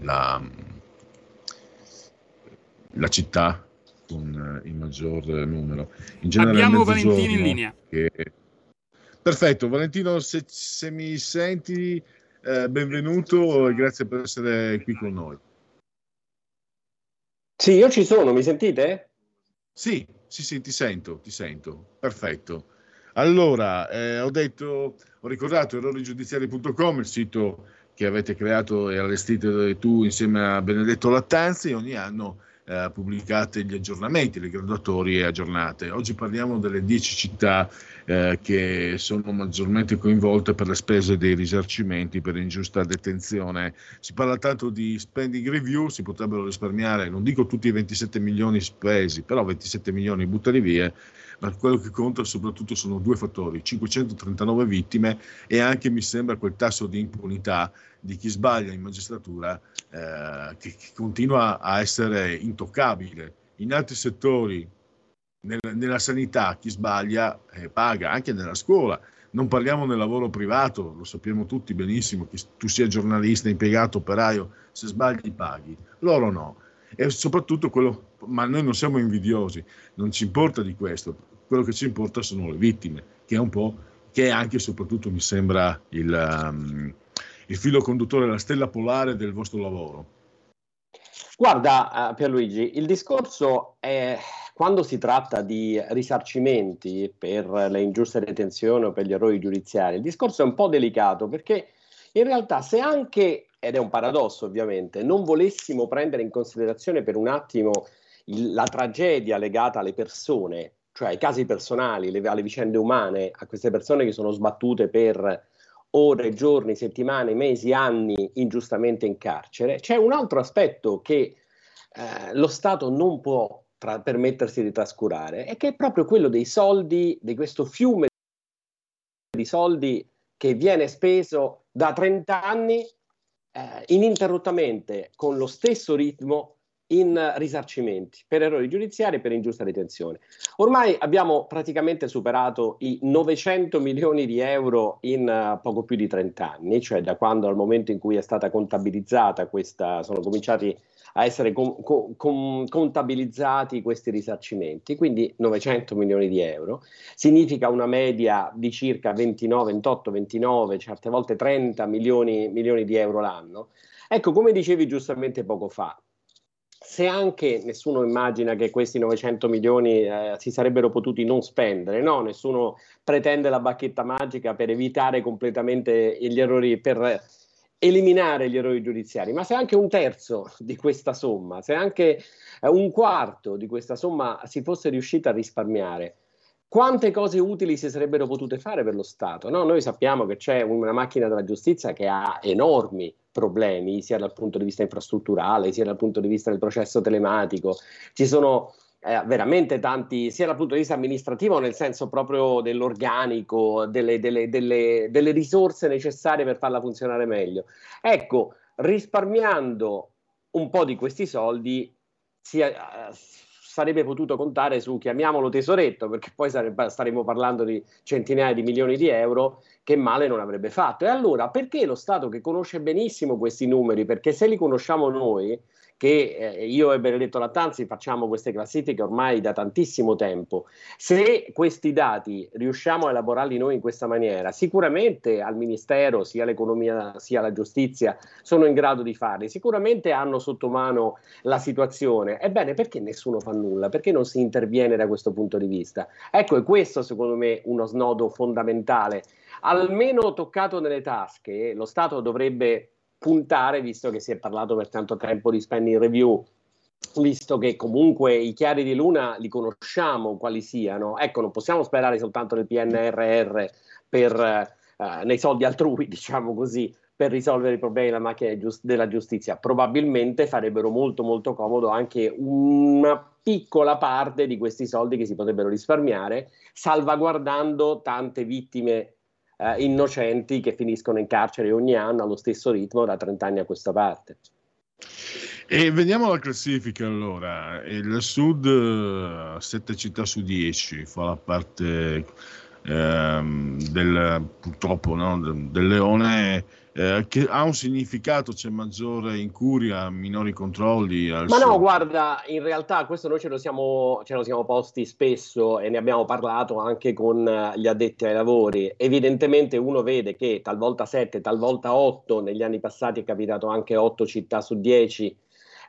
la, la città con il maggior numero. In generale, Abbiamo Valentino in linea. Che Perfetto, Valentino, se, se mi senti, eh, benvenuto e grazie per essere qui con noi. Sì, io ci sono, mi sentite? Sì, sì, sì, ti sento, ti sento. Perfetto. Allora, eh, ho detto, ho ricordato errorigiudiziari.com, il sito che avete creato e allestito tu insieme a Benedetto Lattanzi, ogni anno eh, pubblicate gli aggiornamenti, le graduatorie aggiornate. Oggi parliamo delle 10 città eh, che sono maggiormente coinvolte per le spese dei risarcimenti per ingiusta detenzione. Si parla tanto di spending review, si potrebbero risparmiare, non dico tutti i 27 milioni spesi, però 27 milioni buttali via ma quello che conta soprattutto sono due fattori, 539 vittime e anche mi sembra quel tasso di impunità di chi sbaglia in magistratura eh, che, che, continua a essere intoccabile. In altri settori, nel, nella sanità, chi sbaglia eh, paga, anche nella scuola. Non parliamo nel lavoro privato, lo sappiamo tutti benissimo, che tu sia giornalista, impiegato, operaio, se sbagli paghi. Loro no. E soprattutto quello, ma noi non siamo invidiosi, non ci importa di questo, quello che ci importa sono le vittime, che è un po', che è anche e soprattutto mi sembra il, um, il filo conduttore, la stella polare del vostro lavoro? Guarda, uh, Pierluigi, il discorso è quando si tratta di risarcimenti per le ingiuste detenzioni o per gli errori giudiziari, il discorso è un po' delicato perché in realtà se anche, ed è un paradosso ovviamente, non volessimo prendere in considerazione per un attimo il, la tragedia legata alle persone, cioè ai casi personali, le, alle vicende umane, a queste persone che sono sbattute per ore, giorni, settimane, mesi, anni ingiustamente in carcere, c'è un altro aspetto che eh, lo Stato non può tra- permettersi di trascurare, e che è proprio quello dei soldi, di questo fiume di soldi che viene speso da 30 anni eh, ininterrottamente con lo stesso ritmo in risarcimenti per errori giudiziari e per ingiusta detenzione. Ormai abbiamo praticamente superato i 900 milioni di euro in uh, poco più di 30 anni, cioè da quando al momento in cui è stata contabilizzata questa, sono cominciati a essere com- com- contabilizzati questi risarcimenti, quindi 900 milioni di euro, significa una media di circa 29, 28, 29, certe volte 30 milioni, milioni di euro l'anno. Ecco, come dicevi giustamente poco fa, se anche nessuno immagina che questi 900 milioni eh, si sarebbero potuti non spendere, no, nessuno pretende la bacchetta magica per evitare completamente gli errori, per eliminare gli errori giudiziari, ma se anche un terzo di questa somma, se anche eh, un quarto di questa somma si fosse riuscita a risparmiare, quante cose utili si sarebbero potute fare per lo Stato? No? Noi sappiamo che c'è una macchina della giustizia che ha enormi problemi, sia dal punto di vista infrastrutturale, sia dal punto di vista del processo telematico. Ci sono eh, veramente tanti, sia dal punto di vista amministrativo, nel senso proprio dell'organico, delle, delle, delle, delle risorse necessarie per farla funzionare meglio. Ecco, risparmiando un po' di questi soldi, si, uh, sarebbe potuto contare su, chiamiamolo tesoretto, perché poi sarebbe, staremo parlando di centinaia di milioni di euro, che male non avrebbe fatto. E allora perché lo Stato che conosce benissimo questi numeri, perché se li conosciamo noi, che eh, io e Benedetto Lattanzi facciamo queste classifiche ormai da tantissimo tempo. Se questi dati riusciamo a elaborarli noi in questa maniera, sicuramente al Ministero, sia l'economia sia la giustizia, sono in grado di farli, sicuramente hanno sotto mano la situazione. Ebbene, perché nessuno fa nulla? Perché non si interviene da questo punto di vista? Ecco, è questo secondo me uno snodo fondamentale. Almeno toccato nelle tasche, lo Stato dovrebbe puntare, visto che si è parlato per tanto tempo di spending review, visto che comunque i chiari di luna li conosciamo quali siano, ecco, non possiamo sperare soltanto nel PNRR per, eh, nei soldi altrui, diciamo così, per risolvere i problemi della macchina della giustizia. Probabilmente farebbero molto molto comodo anche una piccola parte di questi soldi che si potrebbero risparmiare, salvaguardando tante vittime eh, innocenti che finiscono in carcere ogni anno allo stesso ritmo da 30 anni a questa parte. E vediamo la classifica allora. Il Sud, 7 città su 10, fa la parte ehm, del, purtroppo no, del, del leone eh, che ha un significato, c'è maggiore incuria, minori controlli. Ma suo... no, guarda, in realtà questo noi ce lo, siamo, ce lo siamo posti spesso e ne abbiamo parlato anche con gli addetti ai lavori. Evidentemente uno vede che talvolta 7, talvolta 8, negli anni passati è capitato anche 8 città su 10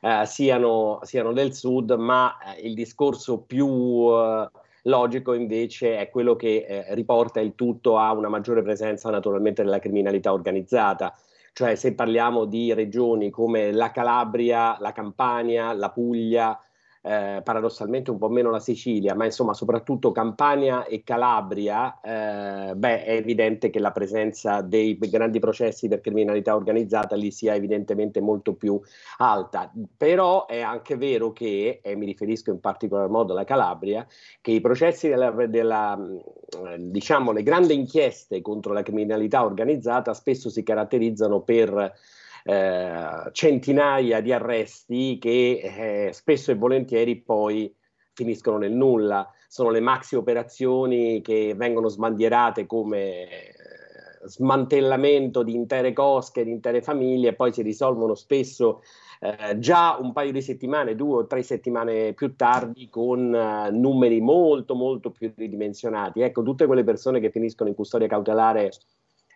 eh, siano, siano, del sud, ma eh, il discorso più... Eh, logico invece è quello che eh, riporta il tutto a una maggiore presenza naturalmente della criminalità organizzata. Cioè se parliamo di regioni come la Calabria, la Campania, la Puglia, eh, paradossalmente un po' meno la Sicilia, ma insomma soprattutto Campania e Calabria, eh, beh, è evidente che la presenza dei grandi processi per criminalità organizzata lì sia evidentemente molto più alta. Però è anche vero che, e mi riferisco in particolar modo alla Calabria, che i processi della, della diciamo, le grandi inchieste contro la criminalità organizzata spesso si caratterizzano per eh, centinaia di arresti che eh, spesso e volentieri poi finiscono nel nulla. Sono le maxi operazioni che vengono sbandierate come eh, smantellamento di intere cosche, di intere famiglie, e poi si risolvono spesso eh, già un paio di settimane, due o tre settimane più tardi, con uh, numeri molto, molto più ridimensionati. Ecco, tutte quelle persone che finiscono in custodia cautelare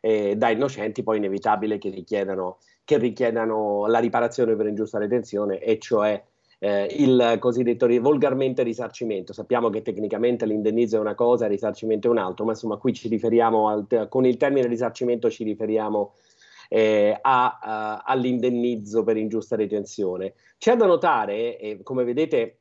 eh, da innocenti, poi inevitabile che richiedano che richiedano la riparazione per ingiusta detenzione, e cioè eh, il cosiddetto volgarmente risarcimento. Sappiamo che tecnicamente l'indennizzo è una cosa, il risarcimento è un altro, ma insomma qui ci riferiamo, al, con il termine risarcimento ci riferiamo eh, a, a, all'indennizzo per ingiusta detenzione. C'è da notare, eh, come vedete,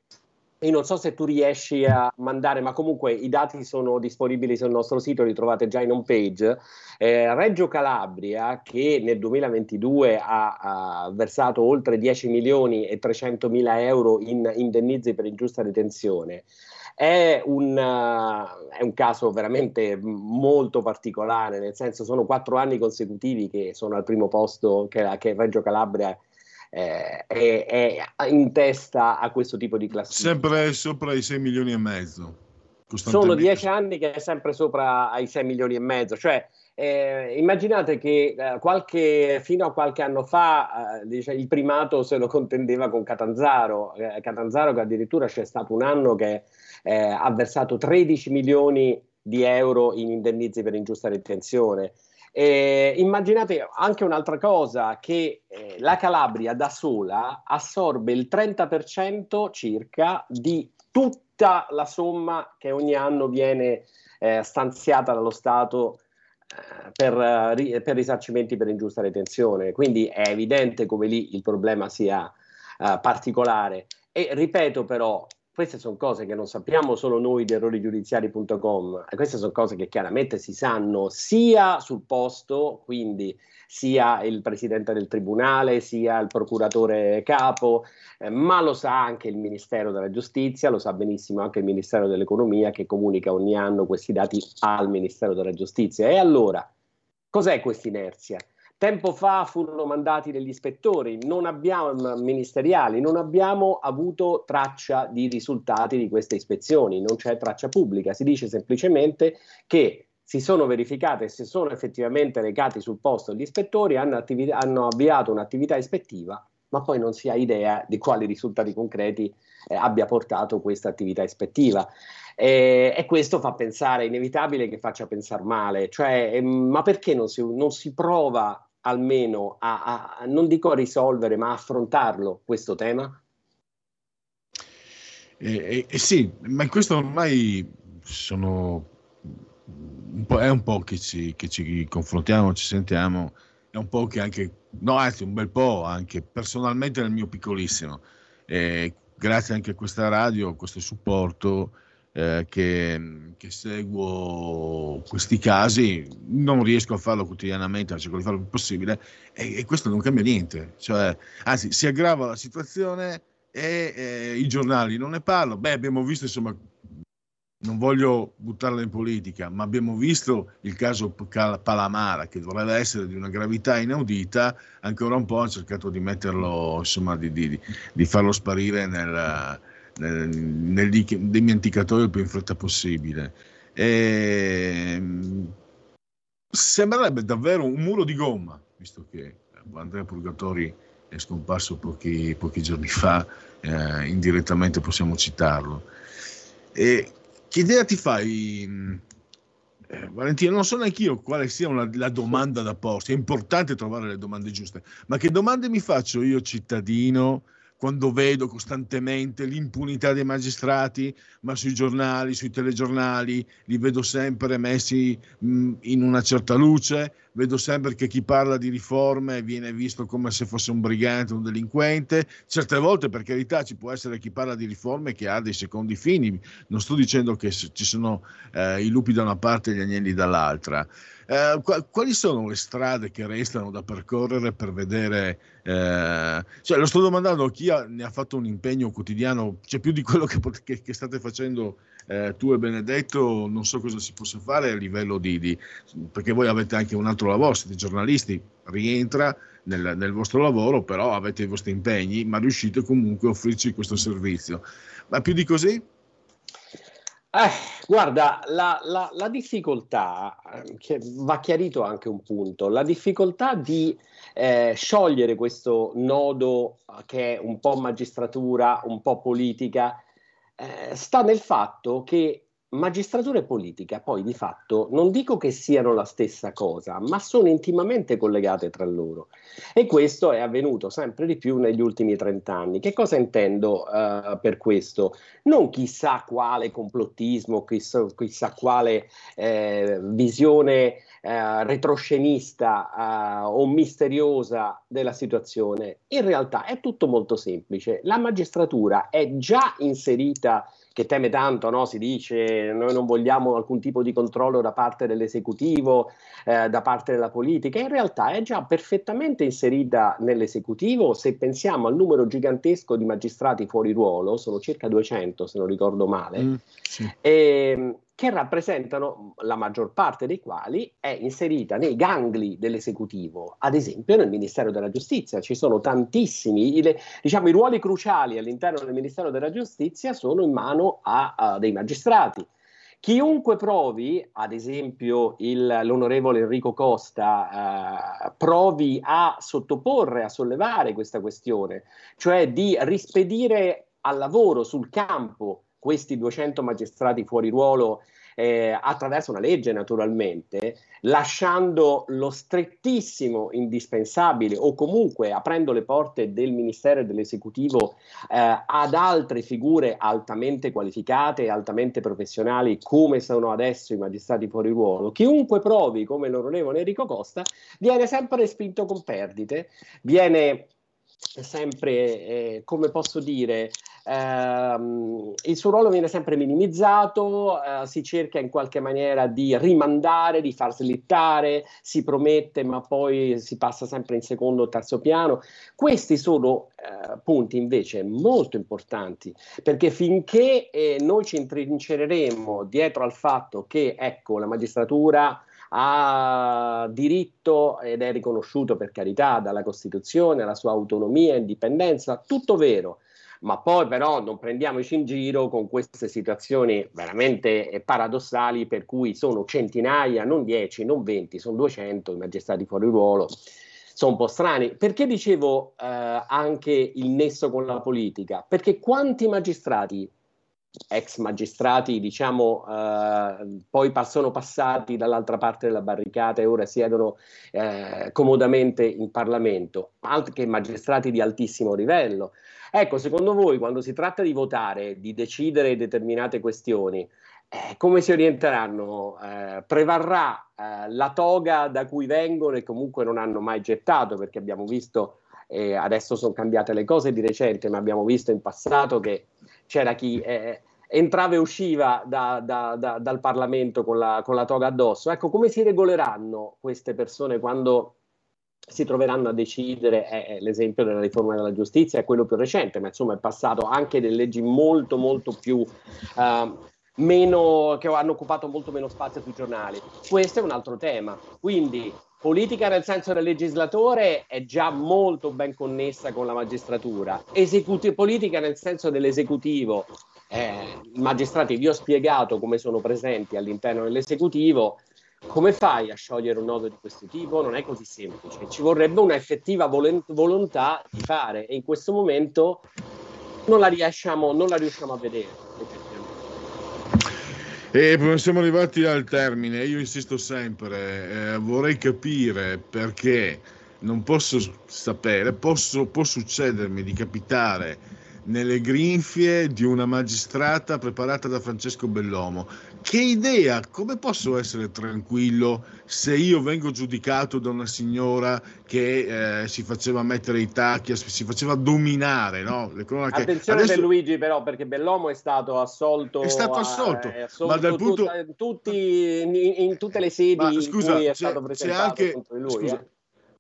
io non so se tu riesci a mandare, ma comunque i dati sono disponibili sul nostro sito, li trovate già in home page. Eh, Reggio Calabria, che nel 2022 ha, ha, versato oltre 10 milioni e 300 mila euro in indennizi per ingiusta detenzione, è un, uh, è un, caso veramente molto particolare, nel senso sono quattro anni consecutivi che sono al primo posto che, che Reggio Calabria eh, è, è, in testa a questo tipo di classifica. Sempre sopra i 6 milioni e mezzo. Sono dieci anni che è sempre sopra ai 6 milioni e mezzo, cioè eh, immaginate che eh, qualche, fino a qualche anno fa eh, dice, il primato se lo contendeva con Catanzaro, eh, Catanzaro che addirittura c'è stato un anno che eh, ha versato 13 milioni di euro in indennizi per ingiusta detenzione. Eh, immaginate anche un'altra cosa, che eh, la Calabria da sola assorbe il 30% circa di tutta la somma che ogni anno viene eh, stanziata dallo Stato eh, per, uh, per, risarcimenti per ingiusta detenzione. Quindi è evidente come lì il problema sia uh, particolare. E ripeto però, queste sono cose che non sappiamo solo noi di errorigiudiziari.com, queste sono cose che chiaramente si sanno sia sul posto, quindi sia il presidente del tribunale, sia il procuratore capo, eh, ma lo sa anche il Ministero della Giustizia, lo sa benissimo anche il Ministero dell'Economia che comunica ogni anno questi dati al Ministero della Giustizia. E allora, cos'è questa inerzia? Tempo fa furono mandati degli ispettori non abbiamo, ministeriali, non abbiamo avuto traccia di risultati di queste ispezioni, non c'è traccia pubblica, si dice semplicemente che si sono verificate e si sono effettivamente recati sul posto gli ispettori, hanno, attività, hanno avviato un'attività ispettiva, ma poi non si ha idea di quali risultati concreti eh, abbia portato questa attività ispettiva. E, e, questo fa pensare, è inevitabile che faccia pensare male, cioè, ehm, ma perché non si, non si prova almeno a, a, non dico a risolvere, ma a affrontarlo questo tema? Eh, eh, eh sì, ma questo ormai sono un è un po' che ci, che ci, confrontiamo, ci sentiamo, è un po' che anche, no anzi un bel po' anche personalmente nel mio piccolissimo, eh, grazie anche a questa radio, a questo supporto, eh, che, che, seguo questi casi, non riesco a farlo quotidianamente, cerco di farlo il più possibile e, e, questo non cambia niente, cioè, anzi si aggrava la situazione e eh, i giornali non ne parlano. Beh, abbiamo visto insomma non voglio buttarla in politica, ma abbiamo visto il caso Palamara, che dovrebbe essere di una gravità inaudita, ancora un po' hanno cercato di metterlo, insomma, di, di, di farlo sparire nel, nel, nel dimenticatoio il più in fretta possibile. E... Sembrerebbe davvero un muro di gomma, visto che Andrea Purgatori è scomparso pochi, pochi giorni fa, eh, indirettamente possiamo citarlo. E che idea ti fai, eh, Valentino? Non so neanche io quale sia una, la domanda da porsi, è importante trovare le domande giuste, ma che domande mi faccio io cittadino? Quando vedo costantemente l'impunità dei magistrati, ma sui giornali, sui telegiornali, li vedo sempre messi mh, in una certa luce, vedo sempre che chi parla di riforme viene visto come se fosse un brigante, un delinquente, certe volte per carità ci può essere chi parla di riforme che ha dei secondi fini, non sto dicendo che ci sono eh, i lupi da una parte e gli agnelli dall'altra. Eh, quali sono le strade che restano da percorrere per vedere? Eh, cioè, lo sto domandando a chi ha, ne ha fatto un impegno quotidiano, cioè più di quello che, che, che state facendo eh, tu e Benedetto, non so cosa si possa fare a livello di, di, perché voi avete anche un altro lavoro, siete giornalisti, rientra nel, nel vostro lavoro, però avete i vostri impegni, ma riuscite comunque a offrirci questo servizio. Ma più di così? Eh, guarda, la, la, la difficoltà, va chiarito anche un punto, la difficoltà di eh, sciogliere questo nodo che è un po' magistratura, un po' politica, eh, sta nel fatto che magistratura e politica poi di fatto non dico che siano la stessa cosa, ma sono intimamente collegate tra loro. E questo è avvenuto sempre di più negli ultimi trent'anni. Che cosa intendo uh, per questo? Non chissà quale complottismo, chissà, chissà quale eh, visione eh, retroscenista eh, o misteriosa della situazione. In realtà è tutto molto semplice. La magistratura è già inserita che teme tanto, no? si dice noi non vogliamo alcun tipo di controllo da parte dell'esecutivo, eh, da parte della politica, in realtà è già perfettamente inserita nell'esecutivo se pensiamo al numero gigantesco di magistrati fuori ruolo, sono circa 200 se non ricordo male, mm, sì. e, ehm, che rappresentano la maggior parte dei quali è inserita nei gangli dell'esecutivo, ad esempio nel Ministero della Giustizia. Ci sono tantissimi, i, diciamo, i ruoli cruciali all'interno del Ministero della Giustizia sono in mano a, a dei magistrati. Chiunque provi, ad esempio il, l'onorevole Enrico Costa, eh, provi a sottoporre, a sollevare questa questione, cioè di rispedire al lavoro sul campo questi 200 magistrati fuori ruolo eh, attraverso una legge naturalmente, lasciando lo strettissimo indispensabile o comunque aprendo le porte del Ministero e dell'Esecutivo eh, ad altre figure altamente qualificate altamente professionali come sono adesso i magistrati fuori ruolo, chiunque provi come l'onorevole Enrico Costa viene sempre respinto con perdite, viene sempre, eh, come posso dire, ehm, il suo ruolo viene sempre minimizzato, eh, si cerca in qualche maniera di rimandare, di far slittare, si promette ma poi si passa sempre in secondo o terzo piano. Questi sono eh, punti invece molto importanti perché finché eh, noi ci intrincereremo dietro al fatto che ecco, la magistratura ha diritto ed è riconosciuto per carità dalla Costituzione, la sua autonomia e indipendenza, tutto vero. Ma poi però non prendiamoci in giro con queste situazioni veramente paradossali per cui sono centinaia, non 10, non 20, sono 200 i magistrati fuori ruolo. Sono un po' strani. Perché dicevo eh, anche il nesso con la politica? Perché quanti magistrati ex magistrati, diciamo, eh, poi sono passati dall'altra parte della barricata e ora siedono eh, comodamente in Parlamento, anche magistrati di altissimo livello. Ecco, secondo voi, quando si tratta di votare, di decidere determinate questioni, eh, come si orienteranno? Eh, prevarrà eh, la toga da cui vengono e comunque non hanno mai gettato, perché abbiamo visto, adesso sono cambiate le cose di recente, ma abbiamo visto in passato che c'era chi eh, entrava e usciva da, da, da, dal Parlamento con la, con la toga addosso. Ecco, come si regoleranno queste persone quando si troveranno a decidere, è, l'esempio della riforma della giustizia è quello più recente, ma insomma è passato anche delle leggi molto molto più uh, meno, che hanno occupato molto meno spazio sui giornali. Questo è un altro tema. Quindi politica nel senso del legislatore è già molto ben connessa con la magistratura, Esecuti- politica nel senso dell'esecutivo eh, magistrati vi ho spiegato come sono presenti all'interno dell'esecutivo, come fai a sciogliere un nodo di questo tipo? Non è così semplice, ci vorrebbe una effettiva vol- volontà di fare e in questo momento non la riusciamo, non la riusciamo a vedere. E siamo arrivati al termine, io insisto sempre, eh, vorrei capire perché non posso sapere, posso, può succedermi di capitare nelle grinfie di una magistrata preparata da Francesco Bellomo. Che idea, come posso essere tranquillo se io vengo giudicato da una signora che eh, si faceva mettere i tacchi, si faceva dominare, no? Le cronache. Attenzione Adesso... Luigi però, perché Bellomo è stato assolto, è stato assolto, a, assolto ma dal punto... Tut, tutti, in, in, tutte le sedi ma, scusa, in cui è stato presentato anche, lui. Scusa, eh.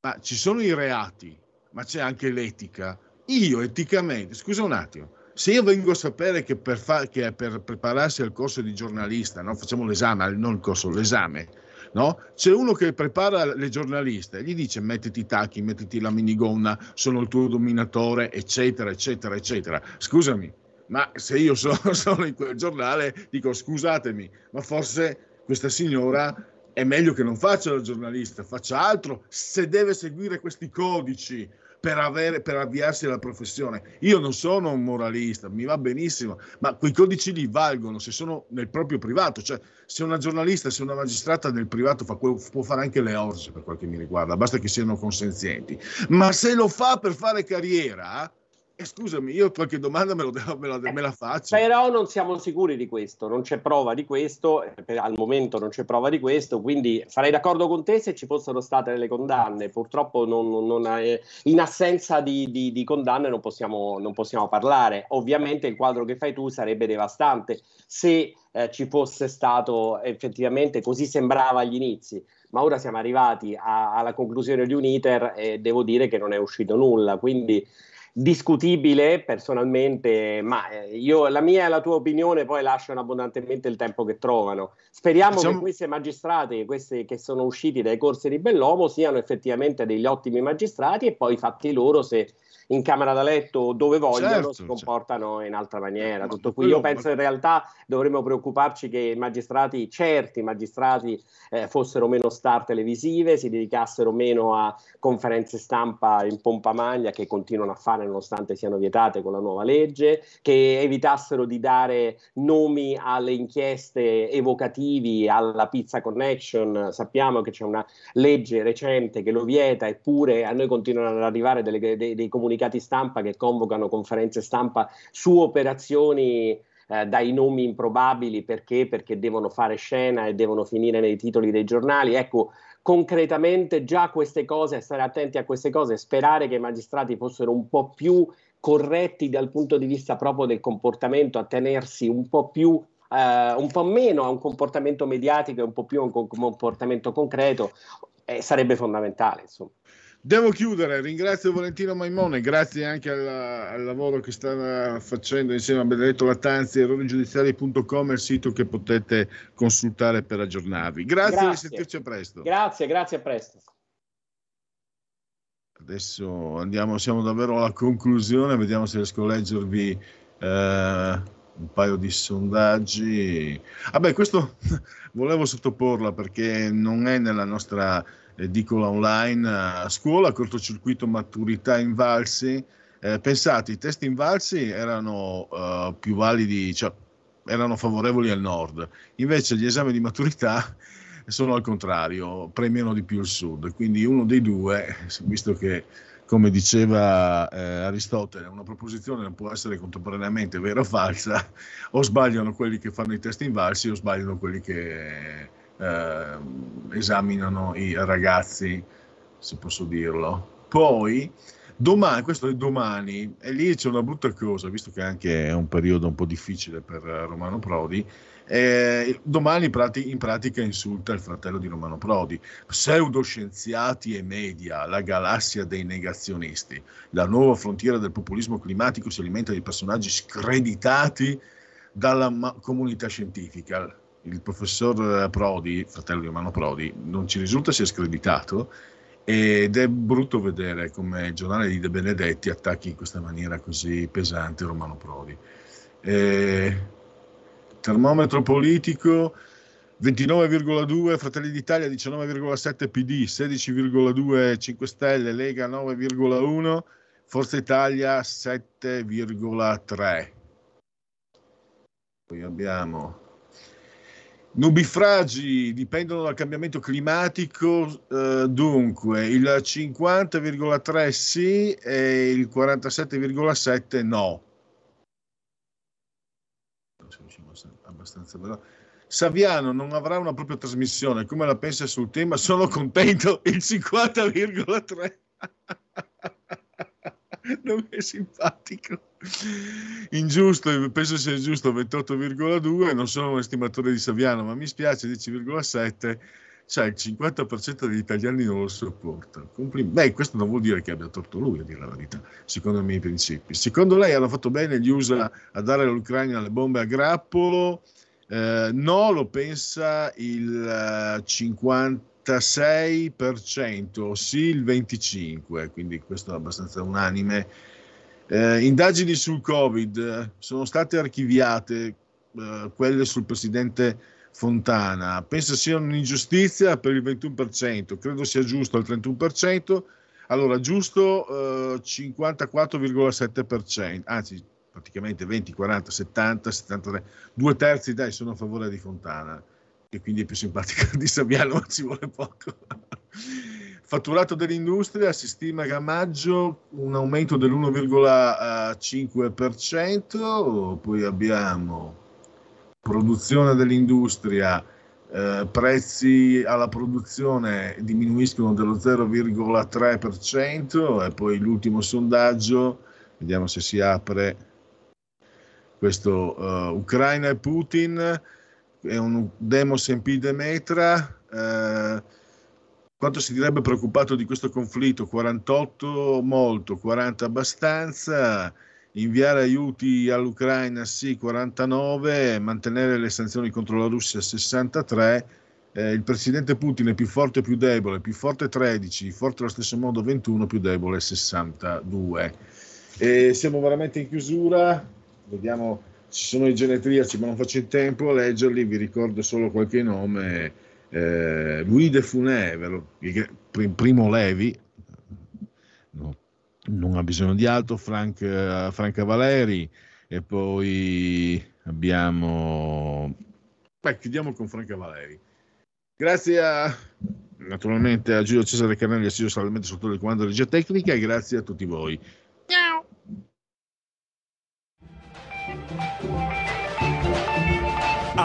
ma ci sono i reati, ma c'è anche l'etica io eticamente, scusa un attimo, se io vengo a sapere che per, fa, che per prepararsi al corso di giornalista, no? facciamo l'esame, non il corso, l'esame, no? c'è uno che prepara le giornaliste, gli dice mettiti i tacchi, mettiti la minigonna, sono il tuo dominatore, eccetera, eccetera, eccetera. Scusami, ma se io sono, sono in quel giornale, dico scusatemi, ma forse questa signora è meglio che non faccia la giornalista, faccia altro se deve seguire questi codici per, avere, per avviarsi alla professione. Io non sono un moralista, mi va benissimo, ma quei codici lì valgono se sono nel proprio privato, cioè se una giornalista, se una magistrata nel privato fa, può fare anche le orge per quel che mi riguarda, basta che siano consenzienti, ma se lo fa per fare carriera scusami, io qualche domanda me, lo, me, la, me, la, faccio. Però non siamo sicuri di questo, non c'è prova di questo, eh, al momento non c'è prova di questo, quindi farei d'accordo con te se ci fossero state delle condanne. Purtroppo non, non, eh, in assenza di, di, di condanne non possiamo, non possiamo, parlare. Ovviamente il quadro che fai tu sarebbe devastante se eh, ci fosse stato effettivamente così sembrava agli inizi ma ora siamo arrivati a, alla conclusione di un iter e devo dire che non è uscito nulla. Quindi discutibile personalmente, ma eh, io, la mia e la tua opinione poi lasciano abbondantemente il tempo che trovano. Speriamo diciamo... che questi magistrati, questi che sono usciti dai corsi di Bellomo, siano effettivamente degli ottimi magistrati e poi fatti loro se in camera da letto dove vogliono certo, si comportano certo. in altra maniera. Tutto qui. Io penso in realtà dovremmo preoccuparci che i magistrati, certi magistrati, eh, fossero meno star televisive, si dedicassero meno a conferenze stampa in pompa maglia che continuano a fare nonostante siano vietate con la nuova legge, che evitassero di dare nomi alle inchieste evocativi, alla pizza connection. Sappiamo che c'è una legge recente che lo vieta, eppure a noi continuano ad arrivare delle, dei, dei comunicati comunicati stampa che convocano conferenze stampa su operazioni eh, dai nomi improbabili perché? Perché devono fare scena e devono finire nei titoli dei giornali. Ecco, concretamente già queste cose, stare attenti a queste cose, sperare che i magistrati fossero un po' più corretti dal punto di vista proprio del comportamento, a tenersi un po' più Uh, un po' meno a un comportamento mediatico e un po' più a un comportamento concreto, eh, sarebbe fondamentale. Insomma. Devo chiudere, ringrazio Valentino Maimone, grazie anche al, al lavoro che sta facendo insieme a Benedetto Lattanzi, errorigiudiziari.com è il sito che potete consultare per aggiornarvi. Grazie, grazie. e sentirci a presto. Grazie, grazie, a presto. Adesso andiamo, siamo davvero alla conclusione, vediamo se riesco a leggervi eh, un paio di sondaggi. Vabbè, ah questo volevo sottoporla perché non è nella nostra edicola online, a scuola, cortocircuito maturità invalsi. Eh, pensate, i test invalsi erano uh, più validi, cioè erano favorevoli al nord, invece gli esami di maturità sono al contrario, premiano di più il sud. Quindi uno dei due, visto che come diceva eh, Aristotele, una proposizione non può essere contemporaneamente vera o falsa, o sbagliano quelli che fanno i test invalsi o sbagliano quelli che eh, esaminano i ragazzi, se posso dirlo. Poi, domani, questo è domani, e lì c'è una brutta cosa, visto che anche è un periodo un po' difficile per Romano Prodi, eh, domani in pratica insulta il fratello di Romano Prodi. Pseudoscienziati e media, la galassia dei negazionisti. La nuova frontiera del populismo climatico si alimenta di personaggi screditati dalla ma- comunità scientifica il professor Prodi, fratello di Romano Prodi, non ci risulta sia screditato ed è brutto vedere come il giornale di De Benedetti attacchi in questa maniera così pesante Romano Prodi. Eh, termometro politico 29,2 Fratelli d'Italia, 19,7 PD, 16,2 5 Stelle, Lega 9,1, Forza Italia 7,3. Poi abbiamo Nubifragi dipendono dal cambiamento climatico, eh, dunque il 50,3 sì e il 47,7 no. Saviano non avrà una propria trasmissione, come la pensa sul tema? Sono contento, il 50,3. non è simpatico. Ingiusto, penso sia giusto 28,2, non sono un estimatore di Saviano, ma mi spiace 10,7, cioè il 50% degli italiani non lo sopporta. Complimenti. Beh, questo non vuol dire che abbia torto lui, a dire la verità, secondo i miei principi. Secondo lei hanno fatto bene gli USA a dare all'Ucraina le bombe a grappolo? Eh, no, lo pensa il 50 36%, sì il 25%, quindi questo è abbastanza unanime. Eh, indagini sul Covid sono state archiviate, eh, quelle sul presidente Fontana. Penso sia un'ingiustizia per il 21%, credo sia giusto il 31%. Allora, giusto eh, 54,7%, anzi praticamente 20, 40, 70, 73, due terzi dai sono a favore di Fontana che quindi è più simpatica di Saviano, ma ci vuole poco. Fatturato dell'industria si stima che a maggio un aumento dell'1,5%, poi abbiamo produzione dell'industria, eh, prezzi alla produzione diminuiscono dello 0,3% e poi l'ultimo sondaggio, vediamo se si apre questo uh, Ucraina e Putin è un demos MP Demetra. Eh, quanto si direbbe preoccupato di questo conflitto? 48 molto, 40 abbastanza. Inviare aiuti all'Ucraina sì, 49. Mantenere le sanzioni contro la Russia 63. Eh, il presidente Putin è più forte e più debole, più forte 13, forte allo stesso modo 21, più debole 62. E siamo veramente in chiusura. Vediamo ci sono i genetriaci, ma non faccio in tempo a leggerli, vi ricordo solo qualche nome. Eh, Louis de Funè, primo Levi, no, non ha bisogno di altro, Frank, uh, Franca Valeri, e poi abbiamo... Beh, chiudiamo con Franca Valeri. Grazie a, naturalmente a Giulio Cesare Canelli, assiso salamente sotto il comando di regia tecnica, e grazie a tutti voi.